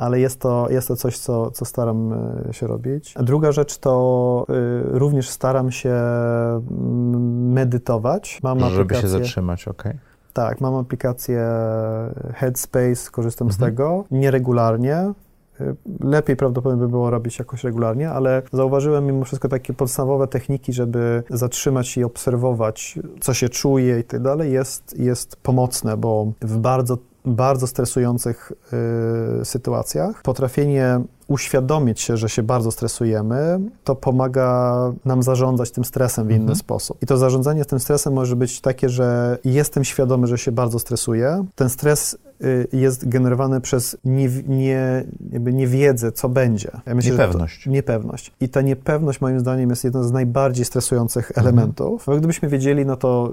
Ale jest to, jest to coś, co, co staram y, się robić. A druga rzecz to y, również staram się mm, medytować. Mam Żeby się aplikację, zatrzymać, okej. Tak, mam aplikację Headspace, korzystam z Mhm. tego nieregularnie. Lepiej prawdopodobnie by było robić jakoś regularnie, ale zauważyłem mimo wszystko takie podstawowe techniki, żeby zatrzymać i obserwować, co się czuje i tak dalej, jest, jest pomocne, bo w bardzo bardzo stresujących y, sytuacjach. Potrafienie uświadomić się, że się bardzo stresujemy, to pomaga nam zarządzać tym stresem w inny Mhm. sposób. I to zarządzanie tym stresem może być takie, że jestem świadomy, że się bardzo stresuję. Ten stres y, jest generowany przez nie, nie, niewiedzę, co będzie. Ja myślę, Niepewność. To, niepewność. I ta niepewność, moim zdaniem, jest jednym z najbardziej stresujących Mhm. elementów. Bo gdybyśmy wiedzieli, no to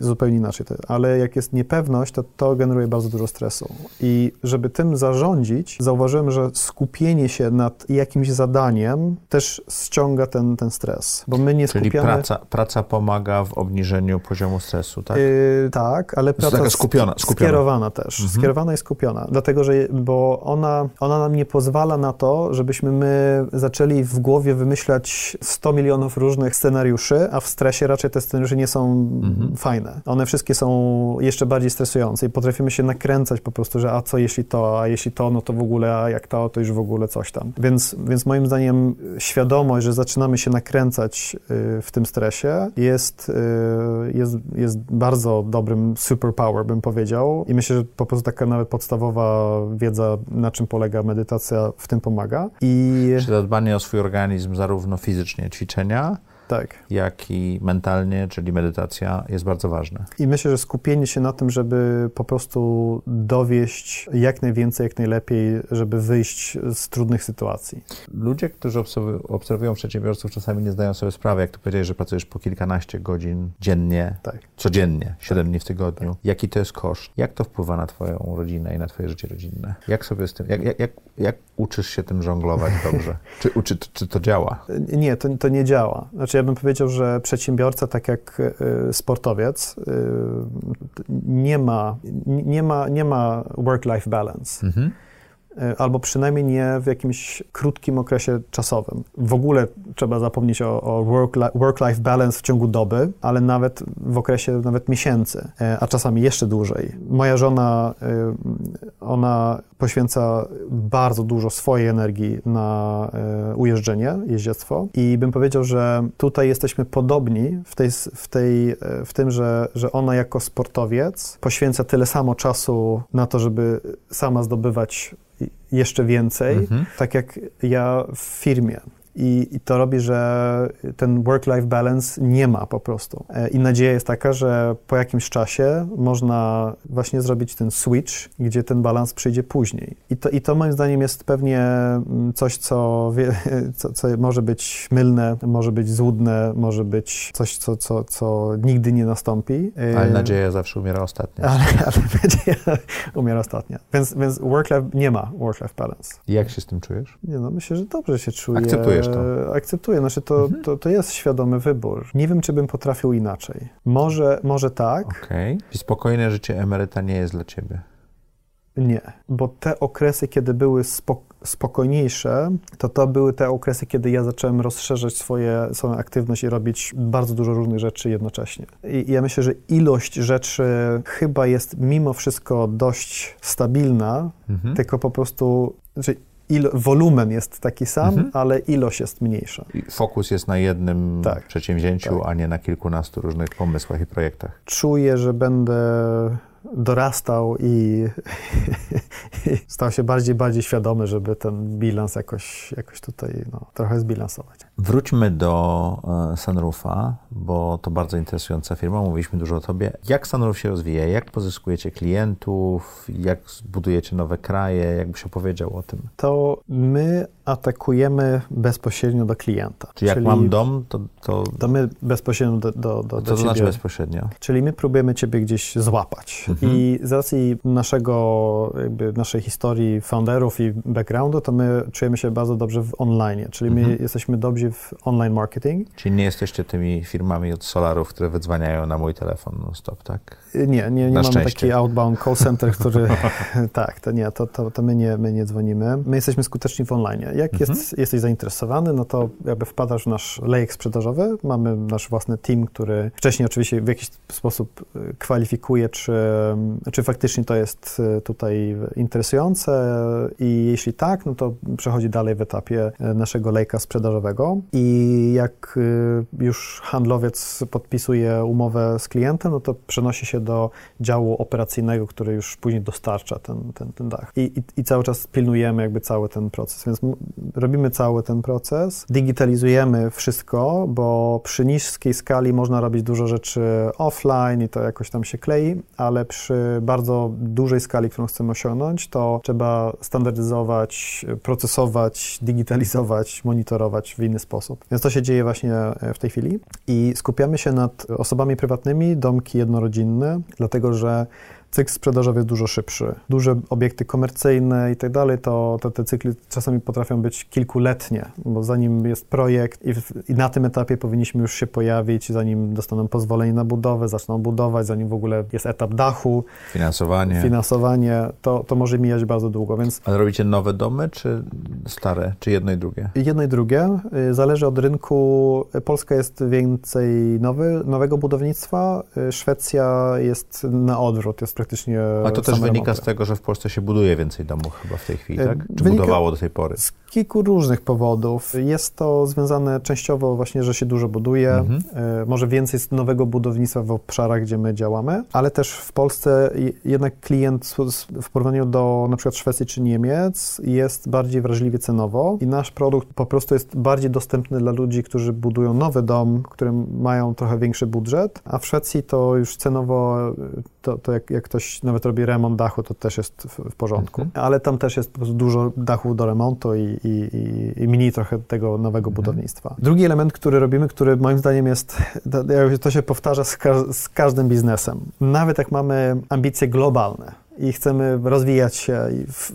zupełnie inaczej. To, ale jak jest niepewność, to to generuje bardzo dużo stresu. I żeby tym zarządzić, zauważyłem, że skupienie się się nad jakimś zadaniem też ściąga ten, ten stres, bo my nie Czyli skupiamy... praca, praca pomaga w obniżeniu poziomu stresu, tak? Yy, tak, ale praca taka skupiona- sk- skupiona. skierowana też, Mhm. skierowana i skupiona, dlatego, że bo ona, ona nam nie pozwala na to, żebyśmy my zaczęli w głowie wymyślać 100 milionów różnych scenariuszy, a w stresie raczej te scenariusze nie są Mhm. fajne. One wszystkie są jeszcze bardziej stresujące i potrafimy się nakręcać po prostu, że a co jeśli to, a jeśli to, no to w ogóle, a jak to, to już w ogóle coś tam. Więc, więc moim zdaniem świadomość, że zaczynamy się nakręcać y, w tym stresie jest, y, jest, jest bardzo dobrym superpower, bym powiedział. I myślę, że po prostu taka nawet podstawowa wiedza, na czym polega medytacja, w tym pomaga. I Czy zadbanie o swój organizm, zarówno fizycznie ćwiczenia, tak. jak i mentalnie, czyli medytacja, jest bardzo ważne. I myślę, że skupienie się na tym, żeby po prostu dowieść jak najwięcej, jak najlepiej, żeby wyjść z trudnych sytuacji. Ludzie, którzy obserw- obserwują przedsiębiorców, czasami nie zdają sobie sprawy, jak tu powiedziałeś, że pracujesz po kilkanaście godzin dziennie, Tak. codziennie, 7 dni w tygodniu. Jaki to jest koszt? Jak to wpływa na twoją rodzinę i na twoje życie rodzinne? Jak sobie z tym, jak, jak, jak, jak uczysz się tym żonglować dobrze? Czy, czy, czy to działa? Nie, to, to nie działa. Znaczy, ja bym powiedział, że przedsiębiorca, tak jak y, sportowiec, y, nie ma, nie ma, nie ma work-life balance. Mhm. Y, Albo przynajmniej nie w jakimś krótkim okresie czasowym. W ogóle trzeba zapomnieć o, o work-li- work-life balance w ciągu doby, ale nawet w okresie nawet miesięcy, a czasami jeszcze dłużej. Moja żona, ona poświęca bardzo dużo swojej energii na y, ujeżdżenie, jeździectwo i bym powiedział, że tutaj jesteśmy podobni w, tej, w, tej, y, w tym, że, że ona jako sportowiec poświęca tyle samo czasu na to, żeby sama zdobywać jeszcze więcej, Mhm. tak jak ja w firmie. I, I to robi, że ten work-life balance nie ma po prostu. E, I nadzieja jest taka, że po jakimś czasie można właśnie zrobić ten switch, gdzie ten balans przyjdzie później. I to, i to moim zdaniem jest pewnie mm, coś, co, wie, co, co może być mylne, może być złudne, może być coś, co, co, co nigdy nie nastąpi. E, Ale nadzieja zawsze umiera ostatnia. ale, ale nadzieja umiera ostatnia. Więc, więc work-life, nie ma work-life balance. Jak się z tym czujesz? Nie no, myślę, że dobrze się czuję. Akceptujesz to? Mhm. Akceptuję, znaczy to, to, to jest świadomy wybór. Nie wiem, czy bym potrafił inaczej. Może, może tak, Okej. I spokojne życie emeryta nie jest dla ciebie. nie. Bo te okresy, kiedy były spok- spokojniejsze, to to były te okresy, kiedy ja zacząłem rozszerzać swoje, swoją aktywność i robić bardzo dużo różnych rzeczy jednocześnie. I, i ja myślę, że ilość rzeczy chyba jest mimo wszystko dość stabilna, Mhm. tylko po prostu, znaczy ilo- wolumen jest taki sam, Mhm. ale ilość jest mniejsza. I fokus jest na jednym Tak. przedsięwzięciu, Tak. a nie na kilkunastu różnych pomysłach i projektach. Czuję, że będę dorastał i, i stał się bardziej bardziej świadomy, żeby ten bilans jakoś, jakoś tutaj no, trochę zbilansować. Wróćmy do e, Sunroofa, bo to bardzo interesująca firma. Mówiliśmy dużo o tobie. Jak Sunroof się rozwija? Jak pozyskujecie klientów? Jak budujecie nowe kraje? Jakbyś opowiedział o tym? To my atakujemy bezpośrednio do klienta. Czy jak Czyli mam dom, to, to, To my bezpośrednio do, do, do, do to znaczy bezpośrednio? Czyli my próbujemy Ciebie gdzieś złapać. Mhm. I z racji naszego, naszej historii founderów i backgroundu, to my czujemy się bardzo dobrze w online. Czyli my Mhm. jesteśmy dobrzy w online marketing. Czyli nie jesteście tymi firmami od solarów, które wydzwaniają na mój telefon non-stop, tak? Nie, nie, nie Na mamy szczęście. taki outbound call center, który... tak, to nie, to, to, to my, nie, my nie dzwonimy. My jesteśmy skuteczni w online. Jak Mhm. jest, jesteś zainteresowany, no to jakby wpadasz w nasz lejek sprzedażowy. Mamy nasz własny team, który wcześniej oczywiście w jakiś sposób y, kwalifikuje, czy, czy faktycznie to jest y, tutaj interesujące i jeśli tak, no to przechodzi dalej w etapie y, naszego lejka sprzedażowego i jak y, już handlowiec podpisuje umowę z klientem, no to przenosi się do działu operacyjnego, który już później dostarcza ten, ten, ten dach. I, i, I cały czas pilnujemy jakby cały ten proces, więc robimy cały ten proces, digitalizujemy wszystko, bo przy niskiej skali można robić dużo rzeczy offline i to jakoś tam się klei, ale przy bardzo dużej skali, którą chcemy osiągnąć, to trzeba standaryzować, procesować, digitalizować, monitorować w inny sposób. Więc to się dzieje właśnie e, w tej chwili i skupiamy się nad osobami prywatnymi, domki jednorodzinne, dlatego że cykl sprzedażowy jest dużo szybszy. Duże obiekty komercyjne i tak dalej, to, te cykly czasami potrafią być kilkuletnie, bo zanim jest projekt i, w, i na tym etapie powinniśmy już się pojawić, zanim dostaną pozwolenie na budowę, zaczną budować, zanim w ogóle jest etap dachu, Finansowanie. finansowanie, to, to może mijać bardzo długo, więc A robicie nowe domy, czy stare, czy jedno i drugie? jedno i drugie. y, Zależy od rynku. Polska jest więcej nowy, nowego budownictwa, y, Szwecja jest na odwrót, jest praktycznie A to też wynika z tego, że w Polsce się buduje więcej domów chyba w tej chwili, E, tak? Czy wynika- budowało do tej pory? Z kilku różnych powodów. Jest to związane częściowo właśnie, że się dużo buduje, Mhm. e, może więcej jest nowego budownictwa w obszarach, gdzie my działamy, ale też w Polsce jednak klient w porównaniu do na przykład Szwecji czy Niemiec jest bardziej wrażliwy cenowo i nasz produkt po prostu jest bardziej dostępny dla ludzi, którzy budują nowy dom, którym mają trochę większy budżet, a w Szwecji to już cenowo, e, to, to jak, jak ktoś nawet robi remont dachu, to też jest w, w porządku. Mhm. Ale tam też jest po prostu dużo dachów do remontu i, i, i, i mniej trochę tego nowego budownictwa. Drugi element, który robimy, który moim zdaniem jest, to, to się powtarza z, ka- z każdym biznesem. Nawet jak mamy ambicje globalne i chcemy rozwijać się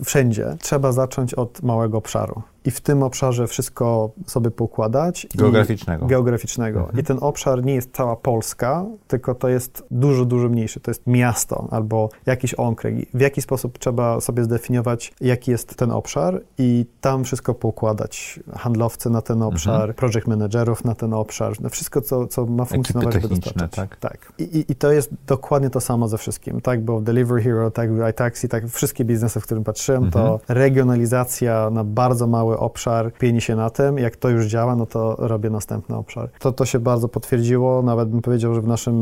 wszędzie, trzeba zacząć od małego obszaru. I w tym obszarze wszystko sobie poukładać. i- Geograficznego. geograficznego. Mhm. I ten obszar nie jest cała Polska, tylko to jest dużo, dużo mniejszy. To jest miasto albo jakiś okręg. W jaki sposób trzeba sobie zdefiniować, jaki jest ten obszar i tam wszystko poukładać. Handlowcy na ten obszar, project managerów na ten obszar, no wszystko, co, co ma funkcjonować, żeby dostarczać. tak? tak. I, i, to jest dokładnie to samo ze wszystkim. Tak, bo Delivery Hero, tak iTaxi, tak wszystkie biznesy, w którym patrzyłem, to Mhm. regionalizacja na bardzo obszar, pieni się na tym. Jak to już działa, no to robię następny obszar. To, to się bardzo potwierdziło. Nawet bym powiedział, że w naszym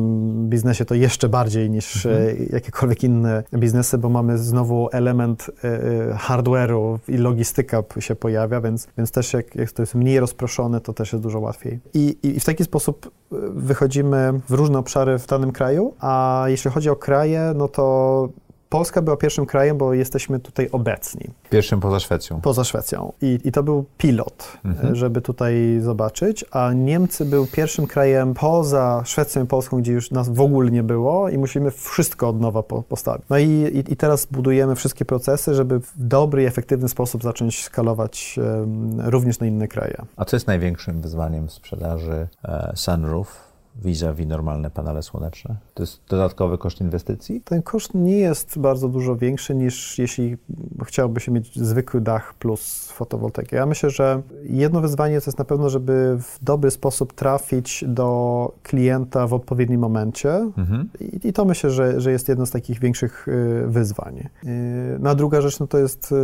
biznesie to jeszcze bardziej niż Mhm. e, jakiekolwiek inne biznesy, bo mamy znowu element e, e, hardware'u i logistyka się pojawia, więc, więc też jak, jak to jest mniej rozproszone, to też jest dużo łatwiej. I, I w taki sposób wychodzimy w różne obszary w danym kraju, a jeśli chodzi o kraje, no to Polska była pierwszym krajem, bo jesteśmy tutaj obecni Pierwszym poza Szwecją. poza Szwecją. I, I to był pilot, Mhm. e, żeby tutaj zobaczyć, a Niemcy był pierwszym krajem poza Szwecją i Polską, gdzie już nas w ogóle nie było i musimy wszystko od nowa po, postawić. No i, i, i teraz budujemy wszystkie procesy, żeby w dobry i efektywny sposób zacząć skalować em, również na inne kraje. A co jest największym wyzwaniem sprzedaży e, sunroof vis-a-vis normalne panele słoneczne? To jest dodatkowy koszt inwestycji? Ten koszt nie jest bardzo dużo większy niż jeśli chciałby się mieć zwykły dach plus fotowoltaikę. Ja myślę, że jedno wyzwanie to jest na pewno, żeby w dobry sposób trafić do klienta w odpowiednim momencie. Mhm. I, I to myślę, że, że jest jedno z takich większych y, wyzwań. Y, No a druga rzecz no to jest y,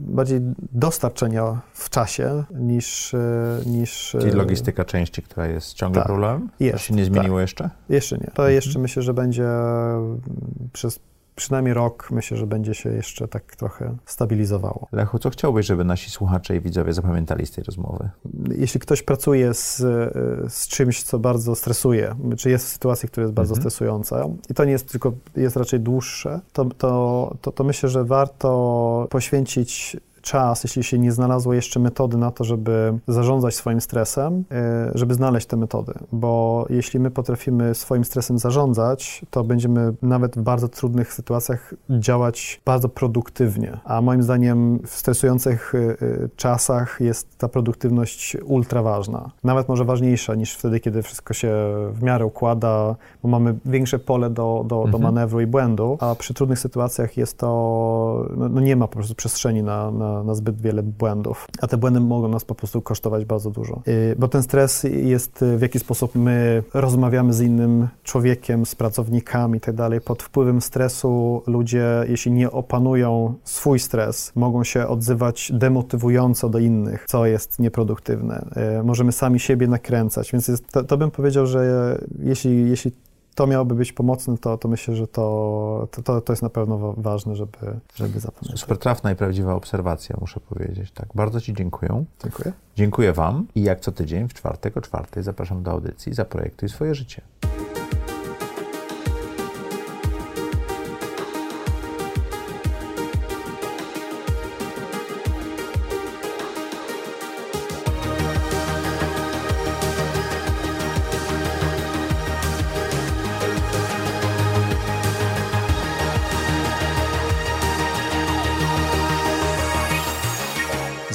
bardziej dostarczenia w czasie niż... niż Czyli logistyka części, która jest ciągle tak. problemem? Jest, nie zmieniło jeszcze? Jeszcze nie. To jeszcze myślę, że będzie mm, przez przynajmniej rok, myślę, że będzie się jeszcze tak trochę stabilizowało. Lechu, co chciałbyś, żeby nasi słuchacze i widzowie zapamiętali z tej rozmowy? Jeśli ktoś pracuje z, y, z czymś, co bardzo stresuje, czy jest w sytuacji, która jest bardzo Mhm. stresująca, i to nie jest tylko, jest raczej dłuższe, to, to, to, to myślę, że warto poświęcić czas, jeśli się nie znalazło jeszcze metody na to, żeby zarządzać swoim stresem, y, żeby znaleźć te metody, bo jeśli my potrafimy swoim stresem zarządzać, to będziemy nawet w bardzo trudnych sytuacjach działać bardzo produktywnie, a moim zdaniem w stresujących y, y, czasach jest ta produktywność ultra ważna, nawet może ważniejsza niż wtedy, kiedy wszystko się w miarę układa, bo mamy większe pole do, do, do Mhm. manewru i błędu, a przy trudnych sytuacjach jest to, no, no nie ma po prostu przestrzeni na, na, na zbyt wiele błędów, a te błędy mogą nas po prostu kosztować bardzo dużo. Yy, Bo ten stres jest y, w jaki sposób my rozmawiamy z innym człowiekiem, z pracownikami i tak. Pod wpływem stresu ludzie, jeśli nie opanują swój stres, mogą się odzywać demotywująco do innych, co jest nieproduktywne. Yy, Możemy sami siebie nakręcać, więc jest, to, to bym powiedział, że jeśli, jeśli to miałoby być pomocne, to, to myślę, że to, to- to, jest na pewno wa- ważne, żeby, żeby zapamiętać. Super trafna i prawdziwa obserwacja, muszę powiedzieć. Tak, bardzo Ci dziękuję. Dziękuję. Dziękuję Wam i jak co tydzień w czwartek o czwartej zapraszam do audycji Zaprojektuj swoje życie.